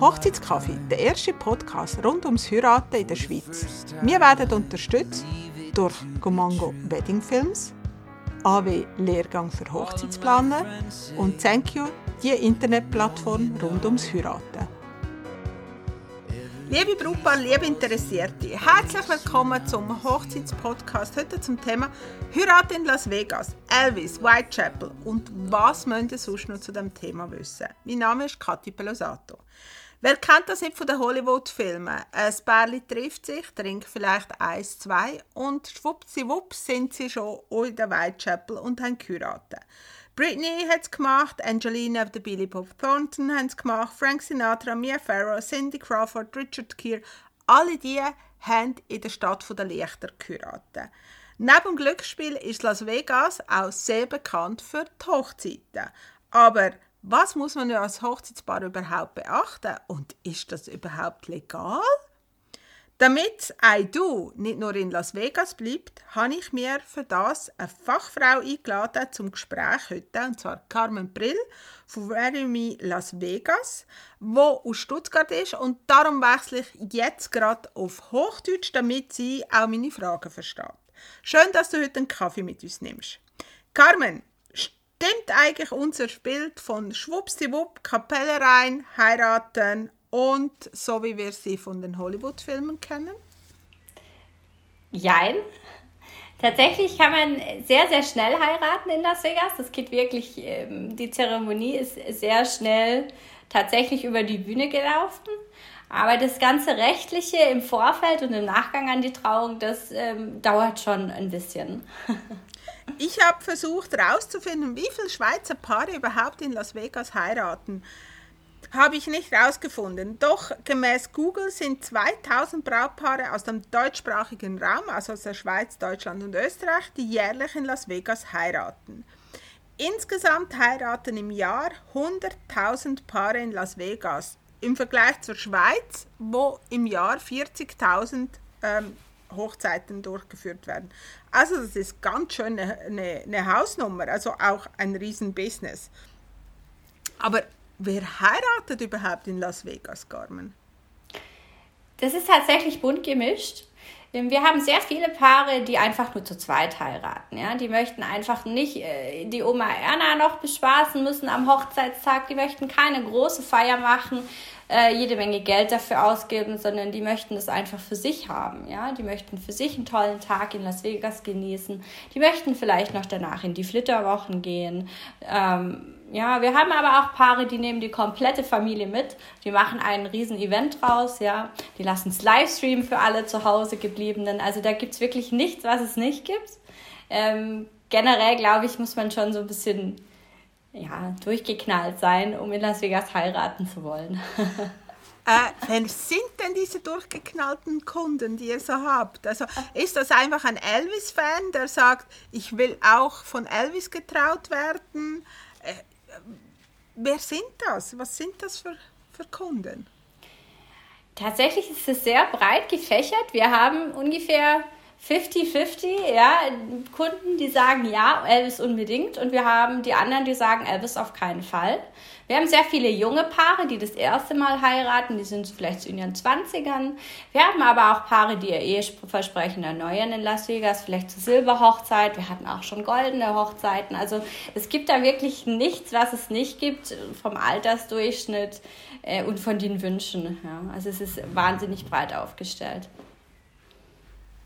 Hochzeitskaffee, der erste Podcast rund ums Heiraten in der Schweiz. Wir werden unterstützt durch Gomango Wedding Films, AW Lehrgang für Hochzeitsplaner und Thank You, die Internetplattform rund ums Heiraten. Liebe Brautpaar, liebe Interessierte, herzlich willkommen zum Hochzeitspodcast. Heute zum Thema Heirat in Las Vegas, Elvis, Whitechapel und was müsst ihr sonst noch zu dem Thema wissen? Mein Name ist Kathi Pelosato. Wer kennt das nicht von den Hollywood-Filmen? Ein Pärchen trifft sich, trinkt vielleicht eins, zwei und schwuppsiwupps sind sie schon in der Whitechapel und haben geheiratet. Britney hat es gemacht, Angelina und Billy Bob Thornton haben es gemacht, Frank Sinatra, Mia Farrow, Cindy Crawford, Richard Gere, alle die haben in der Stadt der Lichter geheiratet. Neben dem Glücksspiel ist Las Vegas auch sehr bekannt für die Hochzeiten. Aber was muss man als Hochzeitspaar überhaupt beachten und ist das überhaupt legal? Damit I Do nicht nur in Las Vegas bleibt, habe ich mir für das eine Fachfrau eingeladen zum Gespräch heute, und zwar Carmen Brill von Very Las Vegas, wo aus Stuttgart ist und darum wechsle ich jetzt gerade auf Hochdeutsch, damit sie auch meine Fragen versteht. Schön, dass du heute einen Kaffee mit uns nimmst. Carmen, stimmt eigentlich unser Bild von Schwuppsdiwupp, Kapelle rein, heiraten und so wie wir sie von den Hollywood-Filmen kennen? Jein. Tatsächlich kann man sehr, sehr schnell heiraten in Las Vegas. Das geht wirklich, ähm, die Zeremonie ist sehr schnell tatsächlich über die Bühne gelaufen. Aber das ganze Rechtliche im Vorfeld und im Nachgang an die Trauung, das ähm, dauert schon ein bisschen. ich habe versucht herauszufinden, wie viele Schweizer Paare überhaupt in Las Vegas heiraten. Habe ich nicht herausgefunden. Doch gemäß Google sind 2000 Brautpaare aus dem deutschsprachigen Raum, also aus der Schweiz, Deutschland und Österreich, die jährlich in Las Vegas heiraten. Insgesamt heiraten im Jahr 100.000 Paare in Las Vegas. Im Vergleich zur Schweiz, wo im Jahr 40.000 ähm, Hochzeiten durchgeführt werden. Also das ist ganz schön eine, eine, eine Hausnummer, also auch ein Riesenbusiness. Aber Wer heiratet überhaupt in Las Vegas, Carmen? Das ist tatsächlich bunt gemischt. Wir haben sehr viele Paare, die einfach nur zu zweit heiraten. Ja? Die möchten einfach nicht äh, die Oma Erna noch bespaßen müssen am Hochzeitstag. Die möchten keine große Feier machen, äh, jede Menge Geld dafür ausgeben, sondern die möchten es einfach für sich haben. Ja? Die möchten für sich einen tollen Tag in Las Vegas genießen. Die möchten vielleicht noch danach in die Flitterwochen gehen. Ähm, ja, wir haben aber auch Paare, die nehmen die komplette Familie mit. Die machen einen riesen Event draus, ja. Die lassen es Livestreamen für alle zu Hause gebliebenen. Also da gibt es wirklich nichts, was es nicht gibt. Ähm, generell, glaube ich, muss man schon so ein bisschen ja, durchgeknallt sein, um in Las Vegas heiraten zu wollen. Äh, wer sind denn diese durchgeknallten Kunden, die ihr so habt? Also ist das einfach ein Elvis-Fan, der sagt, ich will auch von Elvis getraut werden? Wer sind das? Was sind das für, für Kunden? Tatsächlich ist es sehr breit gefächert. Wir haben ungefähr 50-50, ja, Kunden, die sagen ja, Elvis unbedingt und wir haben die anderen, die sagen Elvis auf keinen Fall. Wir haben sehr viele junge Paare, die das erste Mal heiraten, die sind vielleicht in ihren 20ern. Wir haben aber auch Paare, die ihr Eheversprechen erneuern in Las Vegas, vielleicht zur Silberhochzeit. Wir hatten auch schon goldene Hochzeiten. Also es gibt da wirklich nichts, was es nicht gibt vom Altersdurchschnitt äh, und von den Wünschen. Also es ist wahnsinnig breit aufgestellt.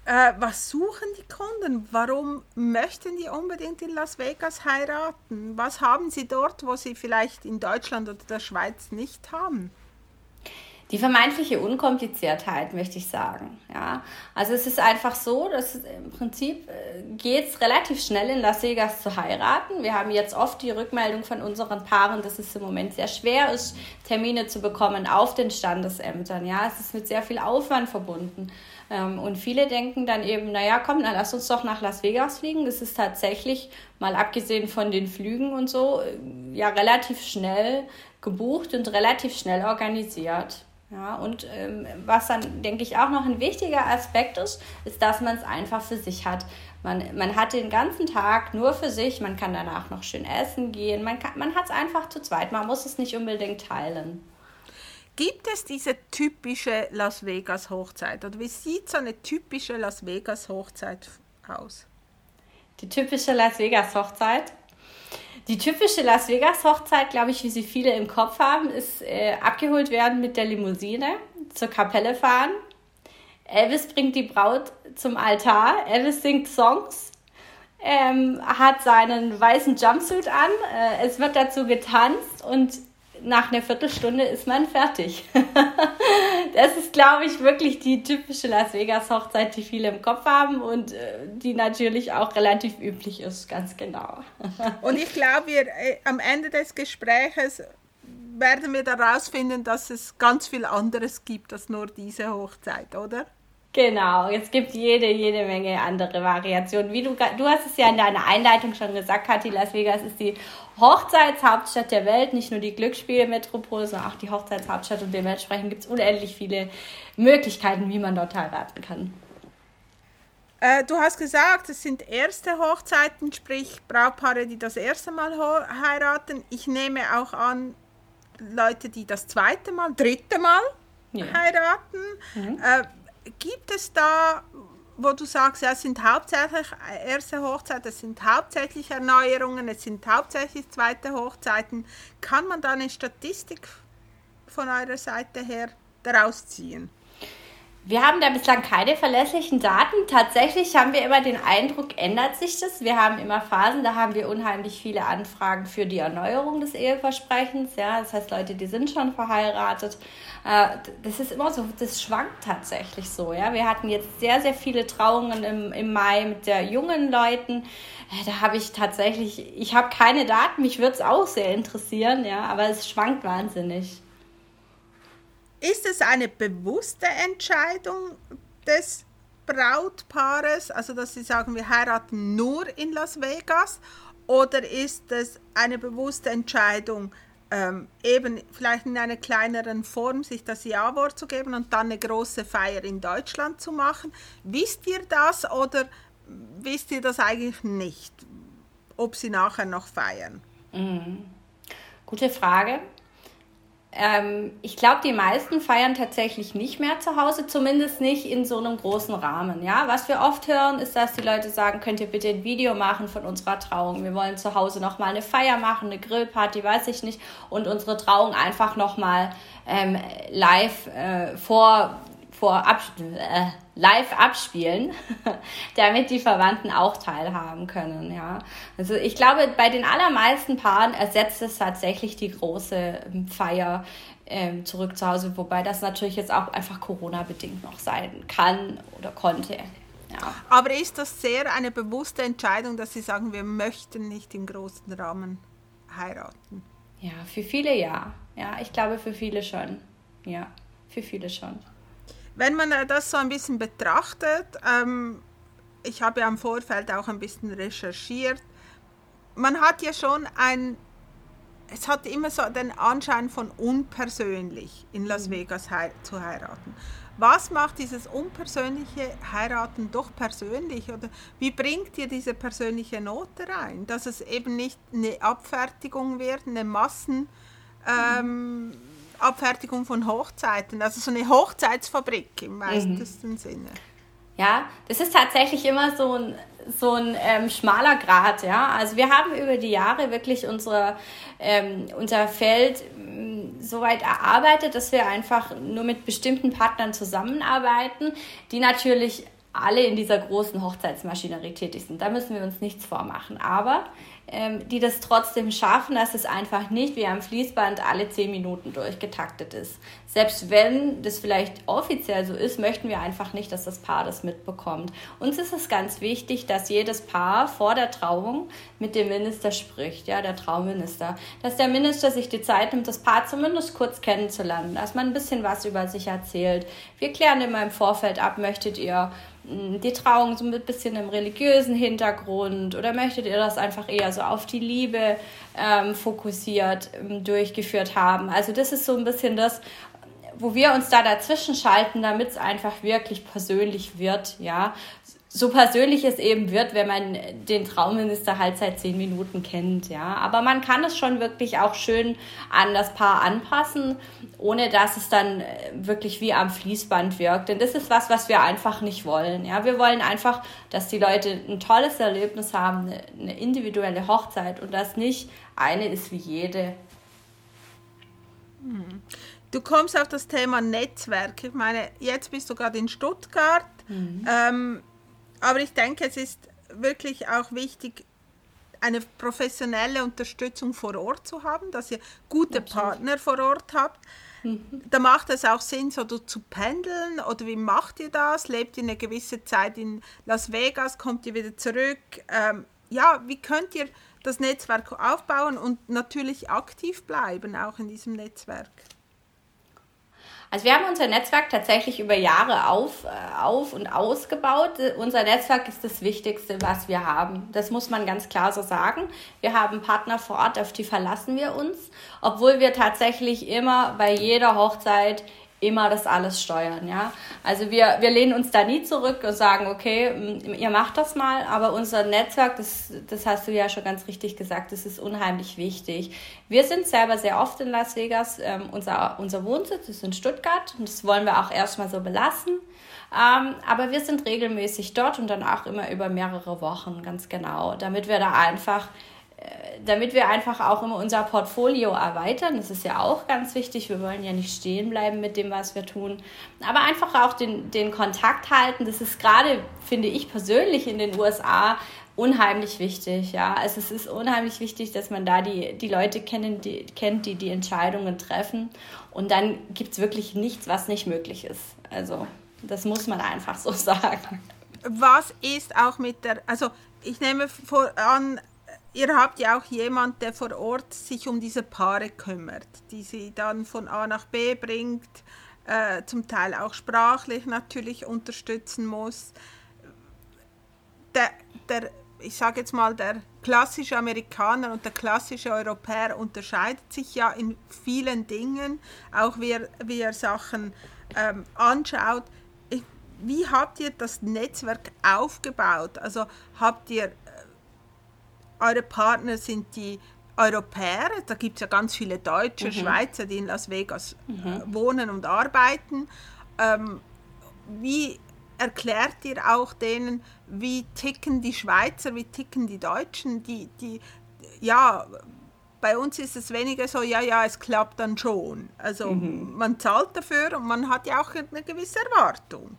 Äh, was suchen die Kunden? Warum möchten die unbedingt in Las Vegas heiraten? Was haben sie dort, wo sie vielleicht in Deutschland oder der Schweiz nicht haben? Die vermeintliche Unkompliziertheit, möchte ich sagen. Ja, also es ist einfach so, dass im Prinzip äh, geht es relativ schnell in Las Vegas zu heiraten. Wir haben jetzt oft die Rückmeldung von unseren Paaren, dass es im Moment sehr schwer ist, Termine zu bekommen auf den Standesämtern. Ja, es ist mit sehr viel Aufwand verbunden. Ähm, und viele denken dann eben, naja, komm, dann lass uns doch nach Las Vegas fliegen. Das ist tatsächlich, mal abgesehen von den Flügen und so, äh, ja relativ schnell gebucht und relativ schnell organisiert. Ja, und ähm, was dann, denke ich, auch noch ein wichtiger Aspekt ist, ist, dass man es einfach für sich hat. Man, man hat den ganzen Tag nur für sich, man kann danach noch schön essen gehen, man, man hat es einfach zu zweit, man muss es nicht unbedingt teilen. Gibt es diese typische Las Vegas Hochzeit oder wie sieht so eine typische Las Vegas Hochzeit aus? Die typische Las Vegas Hochzeit? Die typische Las Vegas Hochzeit, glaube ich, wie sie viele im Kopf haben, ist äh, abgeholt werden mit der Limousine, zur Kapelle fahren. Elvis bringt die Braut zum Altar. Elvis singt Songs, ähm, hat seinen weißen Jumpsuit an. Äh, es wird dazu getanzt und nach einer Viertelstunde ist man fertig. das ist, glaube ich, wirklich die typische Las Vegas Hochzeit, die viele im Kopf haben und äh, die natürlich auch relativ üblich ist, ganz genau. und ich glaube, wir äh, am Ende des Gespräches werden wir daraus finden, dass es ganz viel anderes gibt als nur diese Hochzeit, oder? Genau, es gibt jede, jede Menge andere Variationen. Wie du, du hast es ja in deiner Einleitung schon gesagt, Kathi, Las Vegas ist die Hochzeitshauptstadt der Welt, nicht nur die Glücksspielmetropole, sondern auch die Hochzeitshauptstadt und dementsprechend gibt es unendlich viele Möglichkeiten, wie man dort heiraten kann. Äh, du hast gesagt, es sind erste Hochzeiten, sprich Brautpaare, die das erste Mal heiraten. Ich nehme auch an, Leute, die das zweite Mal, dritte Mal ja. heiraten. Mhm. Äh, gibt es da, wo du sagst, ja, es sind hauptsächlich erste Hochzeiten, es sind hauptsächlich Erneuerungen, es sind hauptsächlich zweite Hochzeiten, kann man da eine Statistik von eurer Seite her daraus ziehen? Wir haben da bislang keine verlässlichen Daten. Tatsächlich haben wir immer den Eindruck, ändert sich das. Wir haben immer Phasen, da haben wir unheimlich viele Anfragen für die Erneuerung des Eheversprechens. Ja, das heißt, Leute, die sind schon verheiratet. Äh, das ist immer so, das schwankt tatsächlich so. Ja, wir hatten jetzt sehr, sehr viele Trauungen im, im Mai mit der jungen Leuten. Äh, da habe ich tatsächlich, ich habe keine Daten, mich würde es auch sehr interessieren, ja, aber es schwankt wahnsinnig. Ist es eine bewusste Entscheidung des Brautpaares, also dass sie sagen, wir heiraten nur in Las Vegas, oder ist es eine bewusste Entscheidung, ähm, eben vielleicht in einer kleineren Form sich das Ja-Wort zu geben und dann eine große Feier in Deutschland zu machen? Wisst ihr das oder wisst ihr das eigentlich nicht, ob sie nachher noch feiern? Mhm. Gute Frage. Ähm, ich glaube, die meisten feiern tatsächlich nicht mehr zu Hause, zumindest nicht in so einem großen Rahmen. Ja, was wir oft hören, ist, dass die Leute sagen, könnt ihr bitte ein Video machen von unserer Trauung? Wir wollen zu Hause noch mal eine Feier machen, eine Grillparty, weiß ich nicht, und unsere Trauung einfach noch mal ähm, live äh, vor vor Ab äh, live abspielen, damit die Verwandten auch teilhaben können. Ja. Also ich glaube, bei den allermeisten Paaren ersetzt es tatsächlich die große ähm, Feier ähm, zurück zu Hause, wobei das natürlich jetzt auch einfach Corona-bedingt noch sein kann oder konnte. Ja. Aber ist das sehr eine bewusste Entscheidung, dass Sie sagen, wir möchten nicht im großen Rahmen heiraten? Ja, für viele ja. Ja, ich glaube für viele schon. Ja, für viele schon. Wenn man das so ein bisschen betrachtet, ähm, ich habe ja im Vorfeld auch ein bisschen recherchiert, man hat ja schon ein, es hat immer so den Anschein von unpersönlich in Las mhm. Vegas hei zu heiraten. Was macht dieses unpersönliche Heiraten doch persönlich? Oder wie bringt ihr diese persönliche Note rein? Dass es eben nicht eine Abfertigung wird, eine Massen... Ähm, Abfertigung von Hochzeiten, also so eine Hochzeitsfabrik im weitesten mhm. Sinne. Ja, das ist tatsächlich immer so ein, so ein ähm, schmaler Grad, ja. Also wir haben über die Jahre wirklich unsere, ähm, unser Feld ähm, so weit erarbeitet, dass wir einfach nur mit bestimmten Partnern zusammenarbeiten, die natürlich alle in dieser großen Hochzeitsmaschinerie tätig sind. Da müssen wir uns nichts vormachen. Aber ähm, die das trotzdem schaffen, dass es einfach nicht wie am Fließband alle zehn Minuten durchgetaktet ist. Selbst wenn das vielleicht offiziell so ist, möchten wir einfach nicht, dass das Paar das mitbekommt. Uns ist es ganz wichtig, dass jedes Paar vor der Trauung mit dem Minister spricht, ja, der Trauminister. Dass der Minister sich die Zeit nimmt, das Paar zumindest kurz kennenzulernen, dass man ein bisschen was über sich erzählt. Wir klären immer im Vorfeld ab, möchtet ihr die Trauung so ein bisschen im religiösen Hintergrund oder möchtet ihr das einfach eher so auf die Liebe ähm, fokussiert ähm, durchgeführt haben? Also das ist so ein bisschen das, wo wir uns da dazwischen schalten, damit es einfach wirklich persönlich wird, ja. so persönlich es eben wird, wenn man den Traumminister halt seit zehn Minuten kennt, ja. Aber man kann es schon wirklich auch schön an das Paar anpassen, ohne dass es dann wirklich wie am Fließband wirkt. Denn das ist was, was wir einfach nicht wollen, ja. Wir wollen einfach, dass die Leute ein tolles Erlebnis haben, eine individuelle Hochzeit und das nicht eine ist wie jede. Du kommst auf das Thema Netzwerk. Ich meine, jetzt bist du gerade in Stuttgart. Mhm. Ähm, aber ich denke, es ist wirklich auch wichtig, eine professionelle Unterstützung vor Ort zu haben, dass ihr gute Absolut. Partner vor Ort habt. Da macht es auch Sinn, so zu pendeln oder wie macht ihr das? Lebt ihr eine gewisse Zeit in Las Vegas, kommt ihr wieder zurück? Ähm, ja, wie könnt ihr das Netzwerk aufbauen und natürlich aktiv bleiben, auch in diesem Netzwerk? Also wir haben unser Netzwerk tatsächlich über Jahre auf, äh, auf und ausgebaut. Unser Netzwerk ist das Wichtigste, was wir haben. Das muss man ganz klar so sagen. Wir haben Partner vor Ort, auf die verlassen wir uns, obwohl wir tatsächlich immer bei jeder Hochzeit immer das alles steuern, ja. Also wir, wir lehnen uns da nie zurück und sagen, okay, ihr macht das mal, aber unser Netzwerk, das, das hast du ja schon ganz richtig gesagt, das ist unheimlich wichtig. Wir sind selber sehr oft in Las Vegas, ähm, unser, unser Wohnsitz ist in Stuttgart und das wollen wir auch erstmal so belassen. Ähm, aber wir sind regelmäßig dort und dann auch immer über mehrere Wochen, ganz genau, damit wir da einfach damit wir einfach auch immer unser Portfolio erweitern. Das ist ja auch ganz wichtig. Wir wollen ja nicht stehen bleiben mit dem, was wir tun. Aber einfach auch den, den Kontakt halten. Das ist gerade, finde ich persönlich, in den USA unheimlich wichtig. Ja, also es ist unheimlich wichtig, dass man da die, die Leute kennen, die, kennt, die die Entscheidungen treffen. Und dann gibt es wirklich nichts, was nicht möglich ist. Also das muss man einfach so sagen. Was ist auch mit der, also ich nehme vor an, ihr habt ja auch jemand, der vor Ort sich um diese Paare kümmert, die sie dann von A nach B bringt, äh, zum Teil auch sprachlich natürlich unterstützen muss. Der, der ich sage jetzt mal, der klassische Amerikaner und der klassische Europäer unterscheidet sich ja in vielen Dingen, auch wie er, wie er Sachen ähm, anschaut. wie habt ihr das Netzwerk aufgebaut? Also habt ihr eure Partner sind die Europäer, da gibt es ja ganz viele Deutsche, mhm. Schweizer, die in Las Vegas äh, mhm. wohnen und arbeiten. Ähm, wie erklärt ihr auch denen, wie ticken die Schweizer, wie ticken die Deutschen? Die, die, ja, bei uns ist es weniger so, ja, ja, es klappt dann schon. Also mhm. man zahlt dafür und man hat ja auch eine gewisse Erwartung.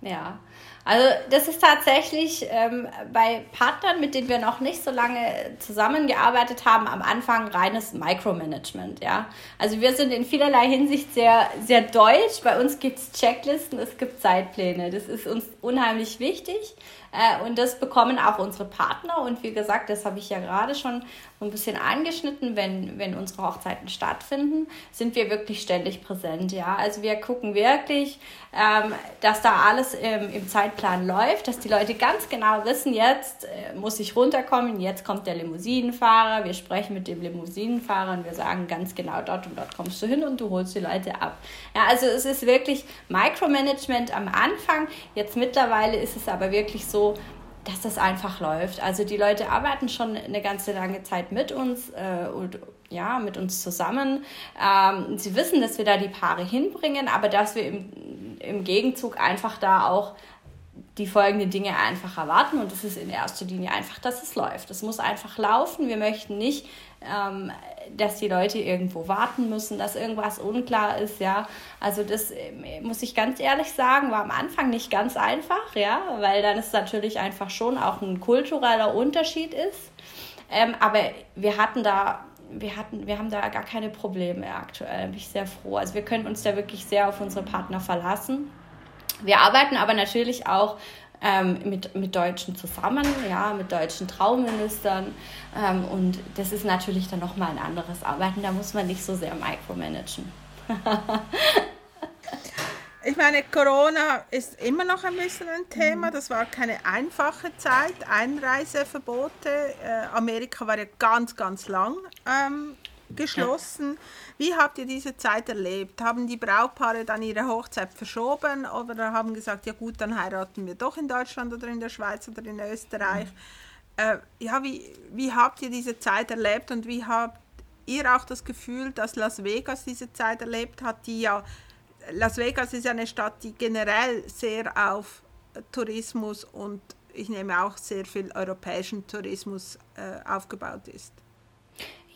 Ja, also das ist tatsächlich ähm, bei Partnern, mit denen wir noch nicht so lange zusammengearbeitet haben, am Anfang reines Micromanagement. Ja? Also wir sind in vielerlei Hinsicht sehr, sehr deutsch. Bei uns gibt es Checklisten, es gibt Zeitpläne. Das ist uns unheimlich wichtig. Äh, und das bekommen auch unsere Partner. Und wie gesagt, das habe ich ja gerade schon so ein bisschen angeschnitten, wenn, wenn unsere Hochzeiten stattfinden, sind wir wirklich ständig präsent. Ja? Also wir gucken wirklich, ähm, dass da alles im, im Zeitplan läuft, dass die Leute ganz genau wissen, jetzt äh, muss ich runterkommen, jetzt kommt der Limousinenfahrer, wir sprechen mit dem Limousinenfahrer und wir sagen ganz genau, dort und dort kommst du hin und du holst die Leute ab. Ja, also es ist wirklich Micromanagement am Anfang. Jetzt mittlerweile ist es aber wirklich so, dass das einfach läuft. Also die Leute arbeiten schon eine ganze lange Zeit mit uns äh, und ja, mit uns zusammen. Ähm, sie wissen, dass wir da die Paare hinbringen, aber dass wir im, im Gegenzug einfach da auch die folgenden Dinge einfach erwarten und das ist in erster Linie einfach, dass es läuft. Es muss einfach laufen. Wir möchten nicht, ähm, dass die Leute irgendwo warten müssen, dass irgendwas unklar ist, ja. Also das äh, muss ich ganz ehrlich sagen, war am Anfang nicht ganz einfach, ja, weil dann ist natürlich einfach schon auch ein kultureller Unterschied ist. Ähm, aber wir hatten da wir hatten, wir haben da gar keine Probleme aktuell. Bin ich sehr froh. Also wir können uns da wirklich sehr auf unsere Partner verlassen. Wir arbeiten aber natürlich auch ähm, mit, mit Deutschen zusammen, ja, mit deutschen Traumministern. Ähm, und das ist natürlich dann nochmal ein anderes Arbeiten. Da muss man nicht so sehr micromanagen. Ich meine, Corona ist immer noch ein bisschen ein Thema. Das war keine einfache Zeit. Einreiseverbote. Äh, Amerika war ja ganz, ganz lang ähm, geschlossen. Wie habt ihr diese Zeit erlebt? Haben die Brautpaare dann ihre Hochzeit verschoben oder haben gesagt, ja gut, dann heiraten wir doch in Deutschland oder in der Schweiz oder in Österreich? Mhm. Äh, ja, wie, wie habt ihr diese Zeit erlebt und wie habt ihr auch das Gefühl, dass Las Vegas diese Zeit erlebt hat, die ja, Las Vegas ist ja eine Stadt, die generell sehr auf Tourismus und ich nehme auch sehr viel europäischen Tourismus äh, aufgebaut ist.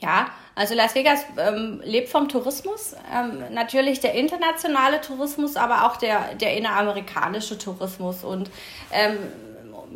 Ja, also Las Vegas ähm, lebt vom Tourismus. Ähm, natürlich der internationale Tourismus, aber auch der, der inneramerikanische Tourismus. Und ähm,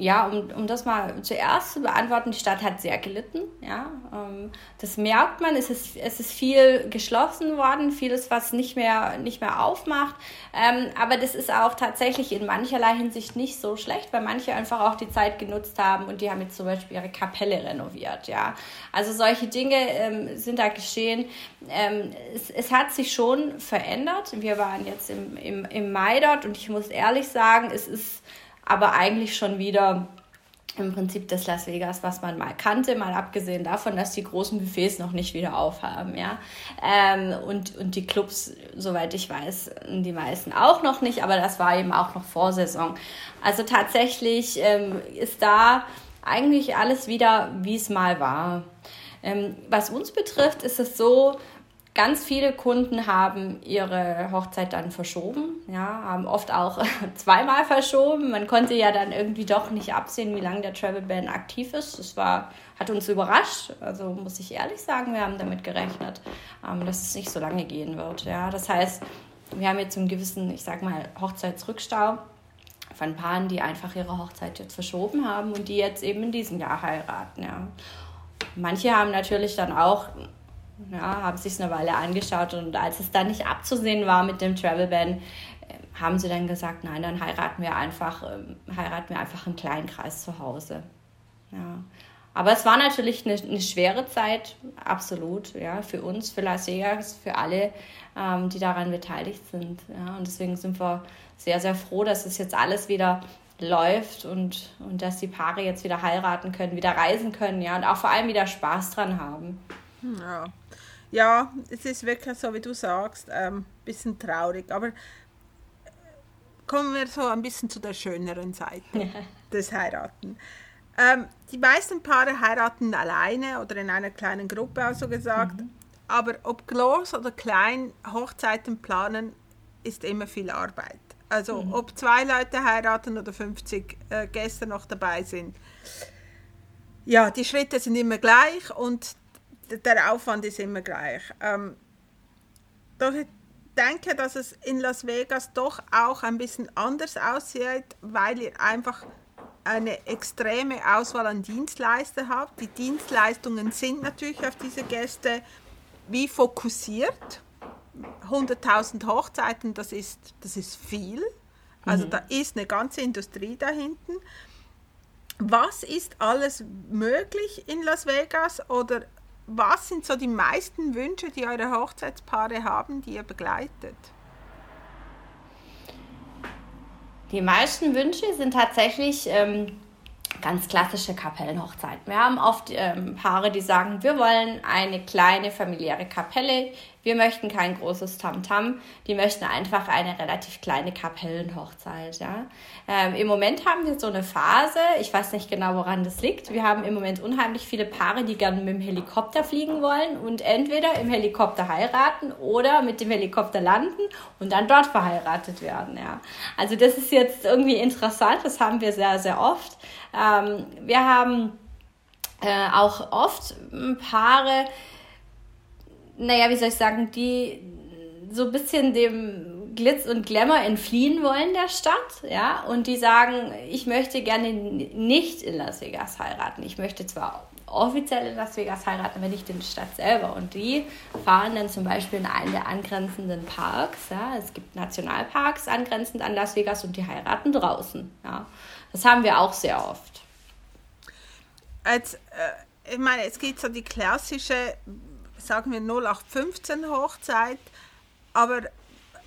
ja, um, um das mal zuerst zu beantworten, die Stadt hat sehr gelitten. Ja, ähm, das merkt man. Es ist, es ist viel geschlossen worden, vieles, was nicht mehr, nicht mehr aufmacht. Ähm, aber das ist auch tatsächlich in mancherlei Hinsicht nicht so schlecht, weil manche einfach auch die Zeit genutzt haben und die haben jetzt zum Beispiel ihre Kapelle renoviert. Ja, also solche Dinge ähm, sind da geschehen. Ähm, es, es hat sich schon verändert. Wir waren jetzt im, im, im Mai dort und ich muss ehrlich sagen, es ist aber eigentlich schon wieder im Prinzip das Las Vegas, was man mal kannte, mal abgesehen davon, dass die großen Buffets noch nicht wieder aufhaben, ja. Ähm, und, und die Clubs, soweit ich weiß, die meisten auch noch nicht, aber das war eben auch noch Vorsaison. Also tatsächlich ähm, ist da eigentlich alles wieder, wie es mal war. Ähm, was uns betrifft, ist es so, Ganz viele Kunden haben ihre Hochzeit dann verschoben, ja, haben oft auch zweimal verschoben. Man konnte ja dann irgendwie doch nicht absehen, wie lange der Travel Ban aktiv ist. Das war, hat uns überrascht. Also muss ich ehrlich sagen, wir haben damit gerechnet, ähm, dass es nicht so lange gehen wird. Ja, das heißt, wir haben jetzt einen gewissen, ich sag mal, Hochzeitsrückstau von Paaren, die einfach ihre Hochzeit jetzt verschoben haben und die jetzt eben in diesem Jahr heiraten. Ja. Manche haben natürlich dann auch ja, haben sich eine Weile angeschaut und als es dann nicht abzusehen war mit dem Travel Ban, äh, haben sie dann gesagt, nein, dann heiraten wir einfach, ähm, heiraten wir einfach im kleinen Kreis zu Hause. Ja. Aber es war natürlich eine, eine schwere Zeit, absolut, ja, für uns, für Las Vegas, für alle, ähm, die daran beteiligt sind. Ja. Und deswegen sind wir sehr, sehr froh, dass es jetzt alles wieder läuft und, und dass die Paare jetzt wieder heiraten können, wieder reisen können, ja, und auch vor allem wieder Spaß dran haben. Ja, ja, es ist wirklich so, wie du sagst, ein ähm, bisschen traurig. Aber äh, kommen wir so ein bisschen zu der schöneren Seite des Heiraten. Ähm, die meisten Paare heiraten alleine oder in einer kleinen Gruppe, also gesagt. Mhm. Aber ob groß oder klein, Hochzeiten planen ist immer viel Arbeit. Also mhm. ob zwei Leute heiraten oder 50 äh, Gäste noch dabei sind. Ja, die Schritte sind immer gleich und der Aufwand ist immer gleich. Ähm, doch ich denke, dass es in Las Vegas doch auch ein bisschen anders aussieht, weil ihr einfach eine extreme Auswahl an Dienstleister habt. Die Dienstleistungen sind natürlich auf diese Gäste wie fokussiert. 100.000 Hochzeiten, das ist, das ist viel. Also mhm. da ist eine ganze Industrie dahinten. Was ist alles möglich in Las Vegas oder was sind so die meisten Wünsche, die eure Hochzeitspaare haben, die ihr begleitet? Die meisten Wünsche sind tatsächlich ähm, ganz klassische Kapellenhochzeiten. Wir haben oft ähm, Paare, die sagen, wir wollen eine kleine familiäre Kapelle, wir möchten kein großes Tamtam, -Tam. die möchten einfach eine relativ kleine Kapellenhochzeit. Ja? Ähm, Im Moment haben wir so eine Phase, ich weiß nicht genau, woran das liegt. Wir haben im Moment unheimlich viele Paare, die gerne mit dem Helikopter fliegen wollen und entweder im Helikopter heiraten oder mit dem Helikopter landen und dann dort verheiratet werden. Ja? Also das ist jetzt irgendwie interessant, das haben wir sehr, sehr oft. Ähm, wir haben äh, auch oft Paare, naja, wie soll ich sagen, die so ein bisschen dem Glitz und Glamour entfliehen wollen der Stadt, ja, und die sagen, ich möchte gerne nicht in Las Vegas heiraten. Ich möchte zwar offiziell in Las Vegas heiraten, aber nicht in der Stadt selber. Und die fahren dann zum Beispiel in einen der angrenzenden Parks. Ja. Es gibt Nationalparks angrenzend an Las Vegas und die heiraten draußen. Ja. Das haben wir auch sehr oft. Als, äh, ich meine, es gibt so die klassische sagen wir 0815 Hochzeit, aber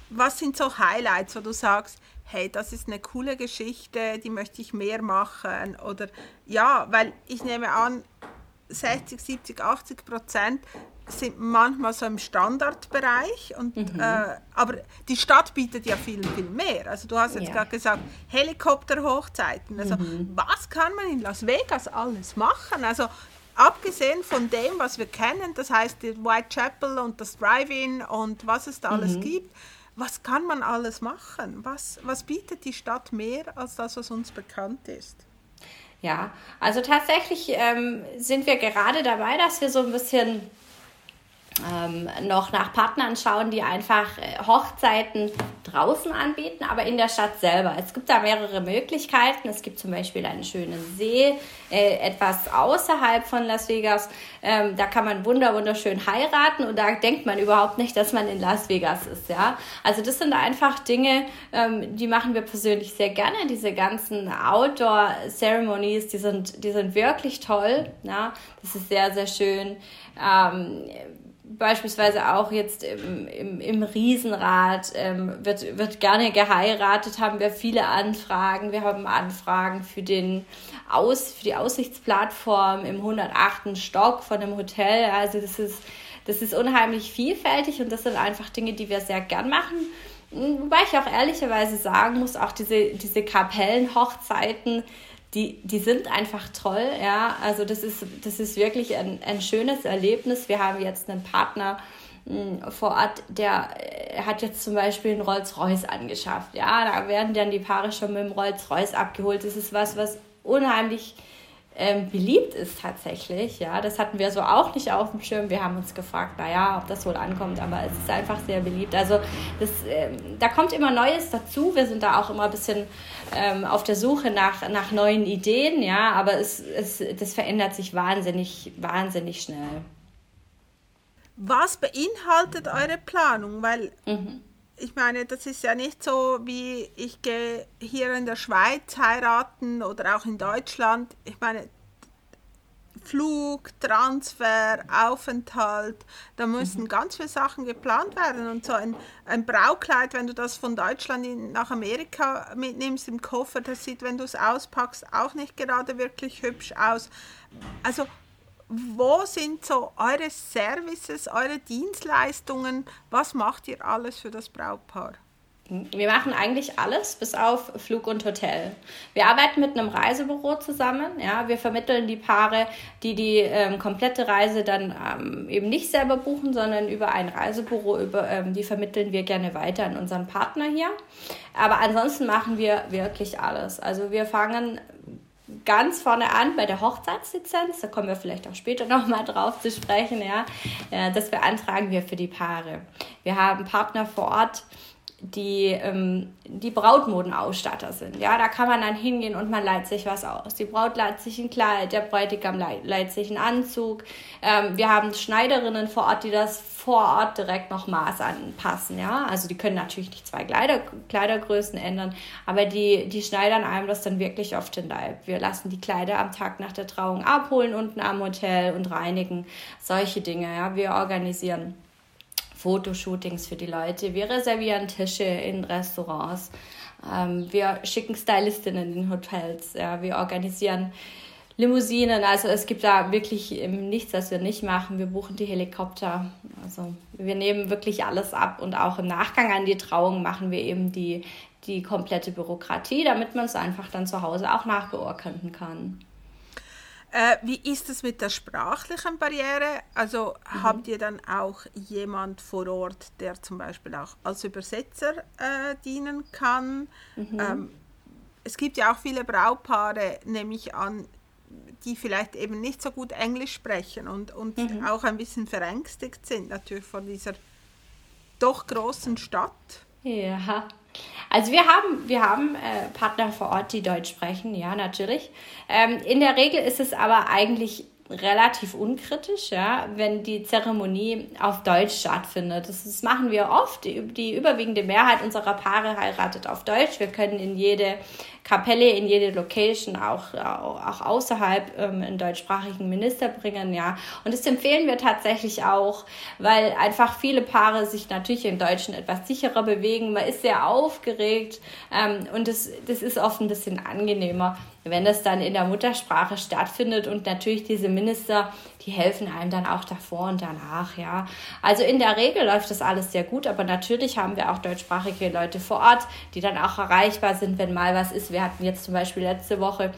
was sind so Highlights, wo du sagst, hey, das ist eine coole Geschichte, die möchte ich mehr machen oder ja, weil ich nehme an, 60, 70, 80 Prozent sind manchmal so im Standardbereich. Und, mhm. äh, aber die Stadt bietet ja viel, viel mehr. Also du hast jetzt ja. gerade gesagt, Helikopterhochzeiten. Also mhm. was kann man in Las Vegas alles machen? Also abgesehen von dem, was wir kennen, das heißt die Whitechapel und das Drive-In und was es da mhm. alles gibt, was kann man alles machen? Was, was bietet die Stadt mehr als das, was uns bekannt ist? Ja, also tatsächlich ähm, sind wir gerade dabei, dass wir so ein bisschen ähm, noch nach Partnern schauen, die einfach äh, Hochzeiten draußen anbieten, aber in der Stadt selber. Es gibt da mehrere Möglichkeiten. Es gibt zum Beispiel einen schönen See, äh, etwas außerhalb von Las Vegas. Ähm, da kann man wunder wunderschön heiraten und da denkt man überhaupt nicht, dass man in Las Vegas ist. Ja, also das sind einfach Dinge, ähm, die machen wir persönlich sehr gerne. Diese ganzen Outdoor-Ceremonies, die sind, die sind wirklich toll. Ja, das ist sehr sehr schön. Beispielsweise auch jetzt im, im, im Riesenrad ähm, wird, wird gerne geheiratet, haben wir viele Anfragen. Wir haben Anfragen für, den Aus, für die Aussichtsplattform im 108. Stock von einem Hotel. Also das ist, das ist unheimlich vielfältig und das sind einfach Dinge, die wir sehr gern machen. Wobei ich auch ehrlicherweise sagen muss, auch diese, diese Kapellenhochzeiten, die, die sind einfach toll, ja. Also das ist, das ist wirklich ein, ein schönes Erlebnis. Wir haben jetzt einen Partner mh, hm, vor Ort, der äh, hat jetzt zum Beispiel einen Rolls-Royce angeschafft. Ja, da werden dann die Paare schon mit dem Rolls-Royce abgeholt. Das ist was, was unheimlich ähm, beliebt ist tatsächlich. Ja, das hatten wir so auch nicht auf dem Schirm. Wir haben uns gefragt, naja, ob das wohl ankommt, aber es ist einfach sehr beliebt. Also das, ähm, da kommt immer Neues dazu. Wir sind da auch immer ein bisschen ähm, auf der Suche nach, nach neuen Ideen, ja, aber es, es, das verändert sich wahnsinnig, wahnsinnig schnell. Was beinhaltet eure Planung? Weil mhm ich meine, das ist ja nicht so, wie ich gehe hier in der Schweiz heiraten oder auch in Deutschland. Ich meine, Flug, Transfer, Aufenthalt, da müssen mhm. ganz viele Sachen geplant werden. Und so ein, ein Braukleid, wenn du das von Deutschland in, nach Amerika mitnimmst im Koffer, das sieht, wenn du es auspackst, auch nicht gerade wirklich hübsch aus. Also wo sind so eure Services, eure Dienstleistungen? Was macht ihr alles für das Brautpaar? Wir machen eigentlich alles, bis auf Flug und Hotel. Wir arbeiten mit einem Reisebüro zusammen. Ja, wir vermitteln die Paare, die die ähm, komplette Reise dann ähm, eben nicht selber buchen, sondern über ein Reisebüro. Über, ähm, die vermitteln wir gerne weiter an unseren Partner hier. Aber ansonsten machen wir wirklich alles. Also wir fangen ganz vorne an bei der Hochzeitslizenz, da kommen wir vielleicht auch später nochmal drauf zu sprechen, ja, das beantragen wir für die Paare. Wir haben Partner vor Ort, die, ähm, die Brautmodenausstatter sind. Ja, da kann man dann hingehen und man leiht sich was aus. Die Braut leiht sich ein Kleid, der Bräutigam leiht, leiht sich einen Anzug. Ähm, wir haben Schneiderinnen vor Ort, die das vor Ort direkt noch Maß anpassen. Ja, also die können natürlich nicht zwei Kleider, Kleidergrößen ändern, aber die, die schneidern einem das dann wirklich auf den Leib. Wir lassen die Kleider am Tag nach der Trauung abholen unten am Hotel und reinigen. Solche Dinge. Ja, wir organisieren Fotoshootings für die Leute. Wir reservieren Tische in Restaurants. Ähm, wir schicken Stylistinnen in Hotels. Ja, wir organisieren Limousinen. Also es gibt da wirklich nichts, was wir nicht machen. Wir buchen die Helikopter. Also wir nehmen wirklich alles ab und auch im Nachgang an die Trauung machen wir eben die, die komplette Bürokratie, damit man es einfach dann zu Hause auch nachbeurkunden kann. Äh, wie ist es mit der sprachlichen Barriere? Also mhm. habt ihr dann auch jemand vor Ort, der zum Beispiel auch als Übersetzer äh, dienen kann? Mhm. Ähm, es gibt ja auch viele Braupaare, nehme ich an, die vielleicht eben nicht so gut Englisch sprechen und, und mhm. auch ein bisschen verängstigt sind, natürlich von dieser doch großen Stadt. Ja, also wir haben, wir haben äh, Partner vor Ort, die Deutsch sprechen, ja, natürlich. Ähm, in der Regel ist es aber eigentlich relativ unkritisch, ja, wenn die Zeremonie auf Deutsch stattfindet. Das, das machen wir oft. Die, die, überwiegende Mehrheit unserer Paare heiratet auf Deutsch. Wir können in jede Kapelle, in jede Location, auch, auch außerhalb ähm, einen deutschsprachigen Minister bringen, ja. Und das empfehlen wir tatsächlich auch, weil einfach viele Paare sich natürlich in Deutschen etwas sicherer bewegen. Man ist sehr aufgeregt ähm, und das, das ist oft ein bisschen angenehmer wenn das dann in der Muttersprache stattfindet und natürlich diese Minister, die helfen einem dann auch davor und danach, ja. Also in der Regel läuft das alles sehr gut, aber natürlich haben wir auch deutschsprachige Leute vor Ort, die dann auch erreichbar sind, wenn mal was ist. Wir hatten jetzt zum Beispiel letzte Woche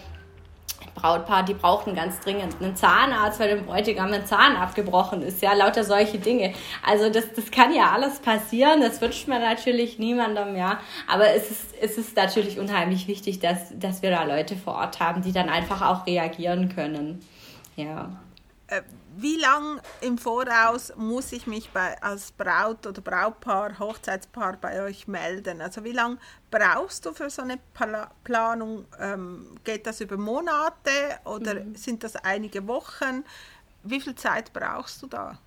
Brautpaar, die brauchten ganz dringend einen Zahnarzt, weil dem Bräutigam ein Zahn abgebrochen ist. Ja, lauter solche Dinge. Also das, das kann ja alles passieren. Das wünscht man natürlich niemandem, ja. Aber es ist, es ist natürlich unheimlich wichtig, dass, dass wir da Leute vor Ort haben, die dann einfach auch reagieren können. Ja. Äh, wie lange im Voraus muss ich mich bei, als Braut oder Brautpaar, Hochzeitspaar bei euch melden? Also wie lange brauchst du für so eine Planung? Ähm, geht das über Monate oder mhm. sind das einige Wochen? Wie viel Zeit brauchst du da?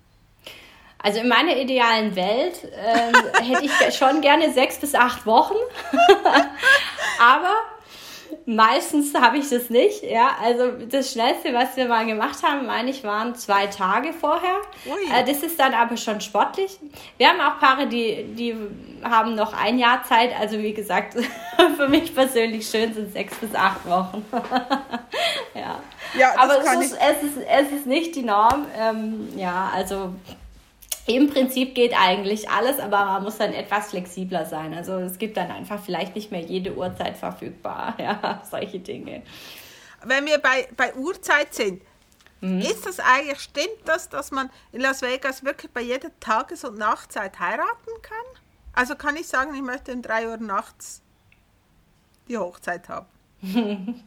Also in meiner idealen Welt äh, hätte ich schon gerne sechs bis acht Wochen. Aber Meistens habe ich das nicht. Ja, also das Schnellste, was wir mal gemacht haben, meine ich, waren zwei Tage vorher. Äh, das ist dann aber schon sportlich. Wir haben auch Paare, die, die haben noch ein Jahr Zeit. Also wie gesagt, für mich persönlich schön sind sechs bis acht Wochen. ja. ja aber es ist, es, ist, es ist nicht die Norm. Ähm, ja, also im Prinzip geht eigentlich alles, aber man muss dann etwas flexibler sein. Also es gibt dann einfach vielleicht nicht mehr jede Uhrzeit verfügbar. Ja, solche Dinge. Wenn wir bei, bei Uhrzeit sind, mhm. ist das eigentlich, stimmt das, dass man in Las Vegas wirklich bei jeder Tages- und Nachtzeit heiraten kann? Also kann ich sagen, ich möchte um 3 Uhr nachts die Hochzeit haben.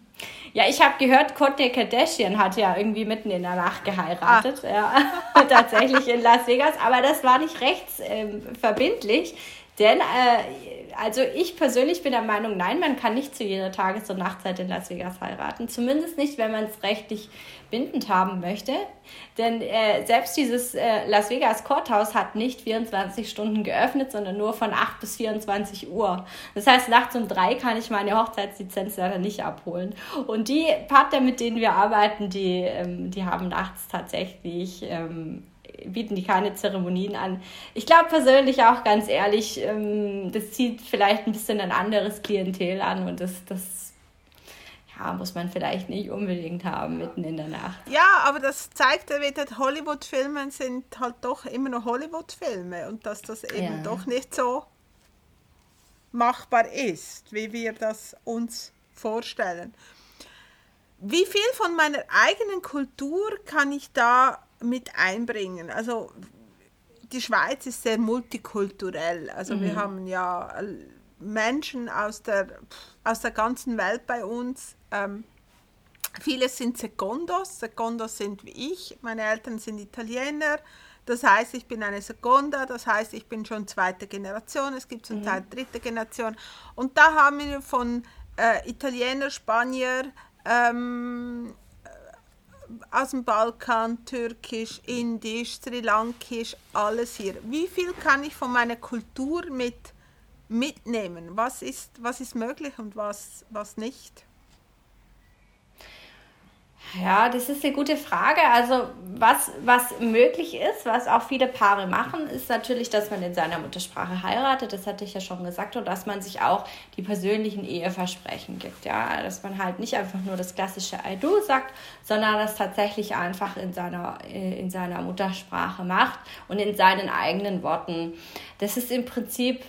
Ja, ich habe gehört, Kourtney Kardashian hat ja irgendwie mitten in der Nacht geheiratet. Ah. Ja, tatsächlich in Las Vegas. Aber das war nicht rechtsverbindlich. Ähm, denn, äh, also ich persönlich bin der Meinung, nein, man kann nicht zu jeder Tages- und Nachtzeit in Las Vegas heiraten. Zumindest nicht, wenn man es rechtlich bindend haben möchte. Denn äh, selbst dieses äh, Las Vegas Courthouse hat nicht 24 Stunden geöffnet, sondern nur von 8 bis 24 Uhr. Das heißt, nachts um drei kann ich meine Hochzeitslizenz leider nicht abholen. Und die Partner, mit denen wir arbeiten, die, ähm, die haben nachts tatsächlich ähm, bieten die keine Zeremonien an. Ich glaube persönlich auch ganz ehrlich, ähm, das zieht vielleicht ein bisschen ein anderes Klientel an und das, das ja, muss man vielleicht nicht unbedingt haben mitten in der Nacht. Ja, aber das zeigt ja wieder, Hollywood-Filme sind halt doch immer noch Hollywood-Filme und dass das eben ja. doch nicht so machbar ist, wie wir das uns vorstellen. Wie viel von meiner eigenen Kultur kann ich da mit einbringen. Also die Schweiz ist sehr multikulturell. Also mhm. wir haben ja Menschen aus der, aus der ganzen Welt bei uns. Ähm, viele sind Secondos. Secondos sind wie ich. Meine Eltern sind Italiener. Das heißt, ich bin eine Seconda, das heißt, ich bin schon zweite Generation, es gibt zum mhm. Teil dritte Generation. Und da haben wir von äh, Italiener, Spanier, ähm, aus dem Balkan, Türkisch, Indisch, Sri Lankisch, alles hier. Wie viel kann ich von meiner Kultur mit, mitnehmen? Was ist, was ist möglich und was, was nicht? Ja, das ist eine gute Frage. Also was, was möglich ist, was auch viele Paare machen, ist natürlich, dass man in seiner Muttersprache heiratet. Das hatte ich ja schon gesagt. Und dass man sich auch die persönlichen Eheversprechen gibt. Ja, dass man halt nicht einfach nur das klassische I do sagt, sondern das tatsächlich einfach in seiner, in seiner Muttersprache macht und in seinen eigenen Worten. Das ist im Prinzip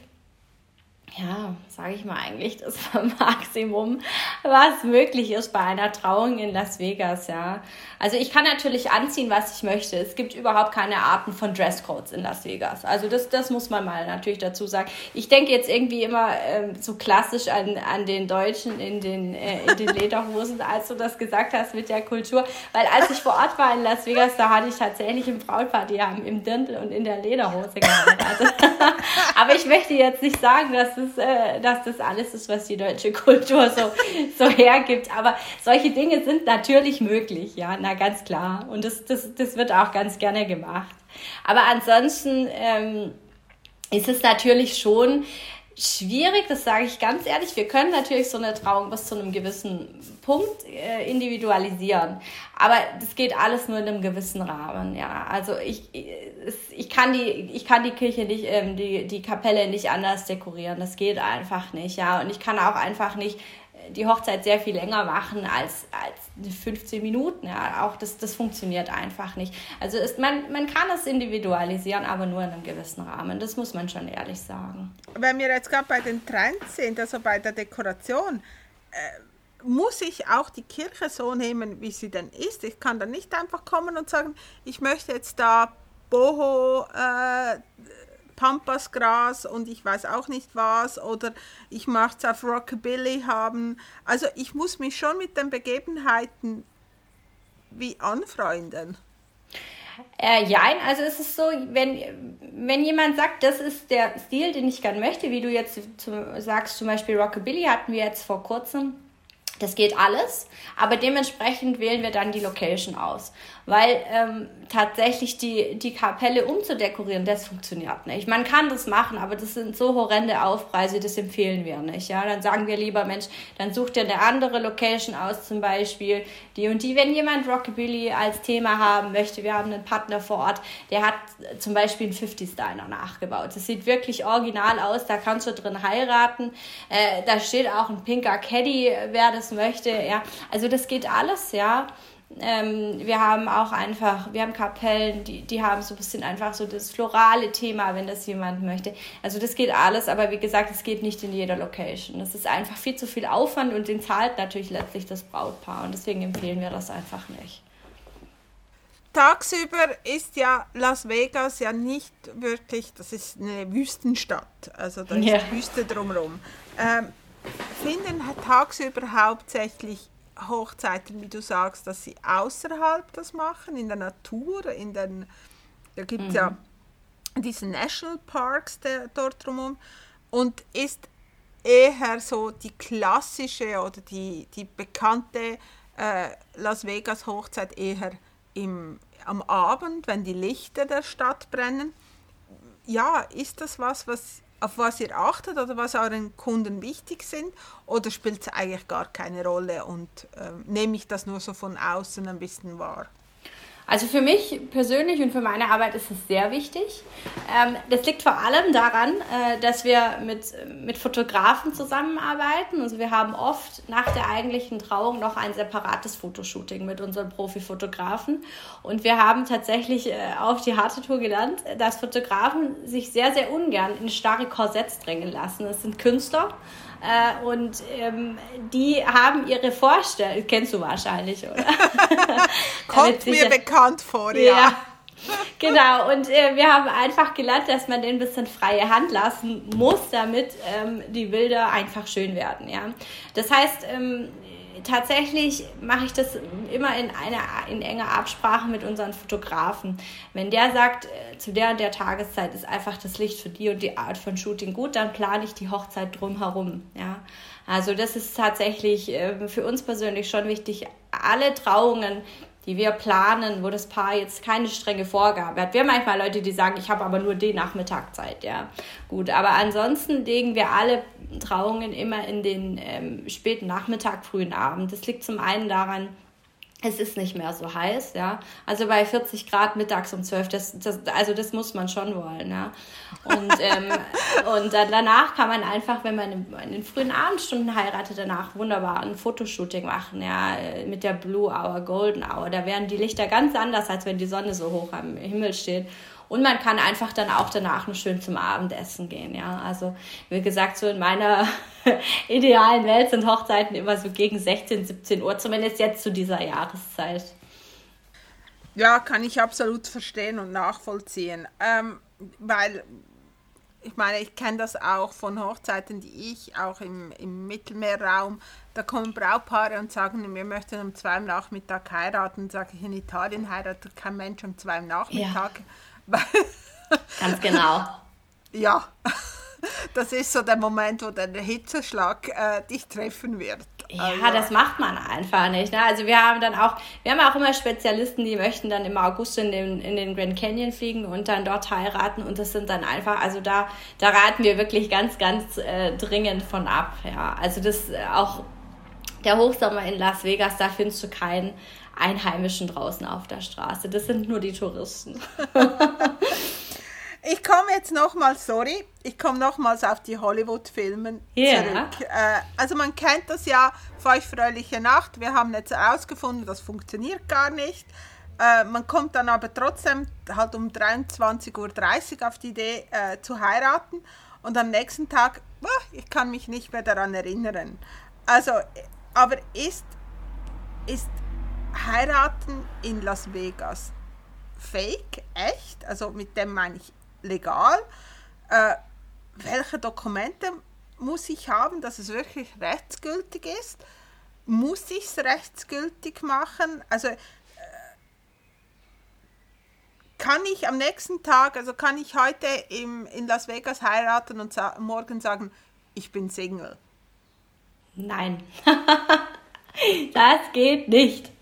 ja, sage ich mal eigentlich das Maximum, was möglich ist bei einer Trauung in Las Vegas, ja. Also ich kann natürlich anziehen, was ich möchte. Es gibt überhaupt keine Arten von Dresscodes in Las Vegas. Also das, das muss man mal natürlich dazu sagen. Ich denke jetzt irgendwie immer ähm, so klassisch an, an den Deutschen in den, äh, in den Lederhosen, als du das gesagt hast mit der Kultur. Weil als ich vor Ort war in Las Vegas, da hatte ich tatsächlich im Brautpaar, die haben im Dirndl und in der Lederhose geheiratet. Aber ich möchte jetzt nicht sagen, dass das, äh, dass das alles ist, was die deutsche Kultur so, so hergibt. Aber solche Dinge sind natürlich möglich, ja, na ganz klar. Und das, das, das wird auch ganz gerne gemacht. Aber ansonsten ähm, ist es natürlich schon schwierig, das sage ich ganz ehrlich. Wir können natürlich so eine Trauung bis zu einem gewissen Punkt äh, individualisieren, aber das geht alles nur in einem gewissen Rahmen. Ja, also ich, ich kann die, ich kann die Kirche nicht, ähm, die, die Kapelle nicht anders dekorieren. Das geht einfach nicht. Ja, und ich kann auch einfach nicht die Hochzeit sehr viel länger machen als, als 15 Minuten. Ja, auch das, das funktioniert einfach nicht. Also ist, man, man kann es individualisieren, aber nur in einem gewissen Rahmen. Das muss man schon ehrlich sagen. Wenn wir jetzt gerade bei den Trends sind, also bei der Dekoration, äh, muss ich auch die Kirche so nehmen, wie sie denn ist. Ich kann dann nicht einfach kommen und sagen, ich möchte jetzt da Boho äh, Pampasgras und ich weiß auch nicht was oder ich mache es auf Rockabilly haben. Also ich muss mich schon mit den Begebenheiten wie anfreunden. Äh, ja, also es ist so, wenn, wenn jemand sagt, das ist der Stil, den ich gerne möchte, wie du jetzt zu, sagst, zum Beispiel Rockabilly hatten wir jetzt vor kurzem, das geht alles, aber dementsprechend wählen wir dann die Location aus weil ähm, tatsächlich die, die Kapelle umzudekorieren, das funktioniert nicht. Man kann das machen, aber das sind so horrende Aufpreise, das empfehlen wir nicht. Ja? Dann sagen wir lieber, Mensch, dann such dir eine andere Location aus, zum Beispiel die und die. Wenn jemand Rockabilly als Thema haben möchte, wir haben einen Partner vor Ort, der hat zum Beispiel einen 50-Styler nachgebaut. Das sieht wirklich original aus, da kannst du drin heiraten. Äh, da steht auch ein pinker Caddy, wer das möchte. Ja? Also das geht alles, ja. Ähm, wir haben auch einfach, wir haben Kapellen, die, die haben so ein bisschen einfach so das florale Thema, wenn das jemand möchte. Also das geht alles, aber wie gesagt, es geht nicht in jeder Location. Das ist einfach viel zu viel Aufwand und den zahlt natürlich letztlich das Brautpaar und deswegen empfehlen wir das einfach nicht. Tagsüber ist ja Las Vegas ja nicht wirklich, das ist eine Wüstenstadt, also da ist ja. Wüste drumherum. Ähm, finden tagsüber hauptsächlich Hochzeiten, wie du sagst, dass sie außerhalb das machen, in der Natur, in den, da gibt es mhm. ja diese Nationalparks der, dort drumherum und ist eher so die klassische oder die, die bekannte äh, Las Vegas Hochzeit eher im, am Abend, wenn die Lichter der Stadt brennen. Ja, ist das was, was auf was ihr achtet oder was euren Kunden wichtig sind? Oder spielt es eigentlich gar keine Rolle und äh, nehme ich das nur so von außen ein bisschen wahr? Also für mich persönlich und für meine Arbeit ist es sehr wichtig. Ähm, das liegt vor allem daran, äh, dass wir mit, mit Fotografen zusammenarbeiten. Also wir haben oft nach der eigentlichen Trauung noch ein separates Fotoshooting mit unseren Profifotografen. Und wir haben tatsächlich äh, auf die harte Tour gelernt, dass Fotografen sich sehr, sehr ungern in starre Korsetts drängen lassen. Das sind Künstler. Äh, und ähm, die haben ihre Vorstellung, kennst du wahrscheinlich, oder? Kommt mir bekannt vor, ja. ja. Genau, und äh, wir haben einfach gelernt, dass man den ein bisschen freie Hand lassen muss, damit ähm, die Bilder einfach schön werden. Ja? Das heißt, ähm, tatsächlich mache ich das immer in einer in enger Absprache mit unseren Fotografen. Wenn der sagt, äh, zu der und der Tageszeit ist einfach das Licht für die und die Art von Shooting gut, dann plane ich die Hochzeit drumherum. Ja, also das ist tatsächlich äh, für uns persönlich schon wichtig. Alle Trauungen die wir planen, wo das Paar jetzt keine strenge Vorgabe hat. Wir haben manchmal Leute, die sagen, ich habe aber nur den Nachmittag Zeit, ja. Gut, aber ansonsten legen wir alle Trauungen immer in den ähm, späten Nachmittag, frühen Abend. Das liegt zum einen daran, es ist nicht mehr so heiß, ja. Also bei 40 Grad mittags um 12, das, das, also das muss man schon wollen, ja. Und, ähm, und dann danach kann man einfach, wenn man in, den frühen Abendstunden heiratet, danach wunderbar ein Fotoshooting machen, ja, mit der Blue Hour, Golden Hour. Da werden die Lichter ganz anders, als wenn die Sonne so hoch am Himmel steht. Und man kann einfach dann auch danach noch schön zum Abendessen gehen. Ja, also wie gesagt, so in meiner idealen Welt sind Hochzeiten immer so gegen 16, 17 Uhr, zumindest jetzt zu dieser Jahreszeit. Ja, kann ich absolut verstehen und nachvollziehen. Ähm, weil ich meine, ich kenne das auch von Hochzeiten, die ich auch im, im Mittelmeerraum, da kommen Braupaare und sagen, wir möchten um zwei Uhr Nachmittag heiraten. Sage ich, in Italien heiratet kein Mensch um zwei Uhr Nachmittag. Ja. Ganz genau. ja, das ist so der Moment, wo der Hitzeschlag äh, dich treffen wird. Ja, also. das macht man einfach nicht. Ne? Also wir haben dann auch, wir haben auch immer Spezialisten, die möchten dann im August in den, in den Grand Canyon fliegen und dann dort heiraten und das sind dann einfach, also da, da raten wir wirklich ganz, ganz äh, dringend von ab. Ja, also das äh, auch der Hochsommer in Las Vegas, da findest du keinen Einheimischen draußen auf der Straße. Das sind nur die Touristen. ich komme jetzt nochmal, sorry, ich komme nochmals auf die Hollywood-Filme Ja. zurück. Äh, also man kennt das ja, Feuchtfröhliche Nacht, wir haben jetzt herausgefunden, das funktioniert gar nicht. Äh, man kommt dann aber trotzdem halt um 23.30 Uhr auf die Idee äh, zu heiraten und am nächsten Tag, ah, ich kann mich nicht mehr daran erinnern. Also, äh, aber ist, ist heiraten in Las Vegas fake, echt? Also mit dem meine ich legal. Äh, welche Dokumente muss ich haben, dass es wirklich rechtsgültig ist? Muss ich es rechtsgültig machen? Also äh, kann ich am nächsten Tag, also kann ich heute im, in Las Vegas heiraten und sa morgen sagen, ich bin Single? Nein. das geht nicht.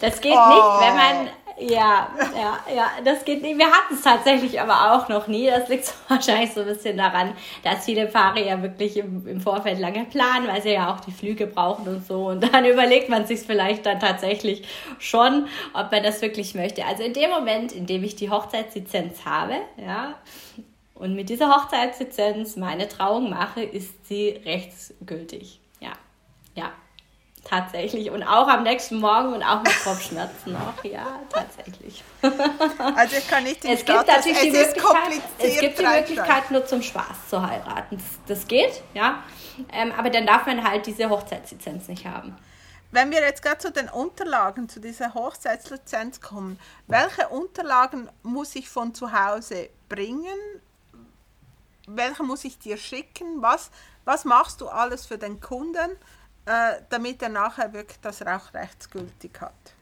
Das geht Oh. nicht, wenn man. Ja, ja, ja, das geht nicht. Wir hatten es tatsächlich aber auch noch nie. Das liegt wahrscheinlich so ein bisschen daran, dass viele Paare ja wirklich im, im Vorfeld lange planen, weil sie ja auch die Flüge brauchen und so. Und dann überlegt man sich vielleicht dann tatsächlich schon, ob man das wirklich möchte. Also in dem Moment, in dem ich die Hochzeitslizenz habe, ja, und mit dieser Hochzeitslizenz meine Trauung mache, ist sie rechtsgültig. Ja, ja, tatsächlich. Und auch am nächsten Morgen und auch mit Kopfschmerzen noch. Ja, tatsächlich. Also ich kann nicht den Es gibt Status, natürlich die es ist Möglichkeit, es gibt die. Möglichkeit, nur zum Spaß zu heiraten. Das, geht, ja. Ähm, aber dann darf man halt diese Hochzeitslizenz nicht haben. Wenn wir jetzt gerade zu den Unterlagen, zu dieser Hochzeitslizenz kommen, welche Unterlagen muss ich von zu Hause bringen? Welche muss ich dir schicken? Was, was machst du alles für den Kunden, damit er nachher wirklich das auch rechtsgültig hat?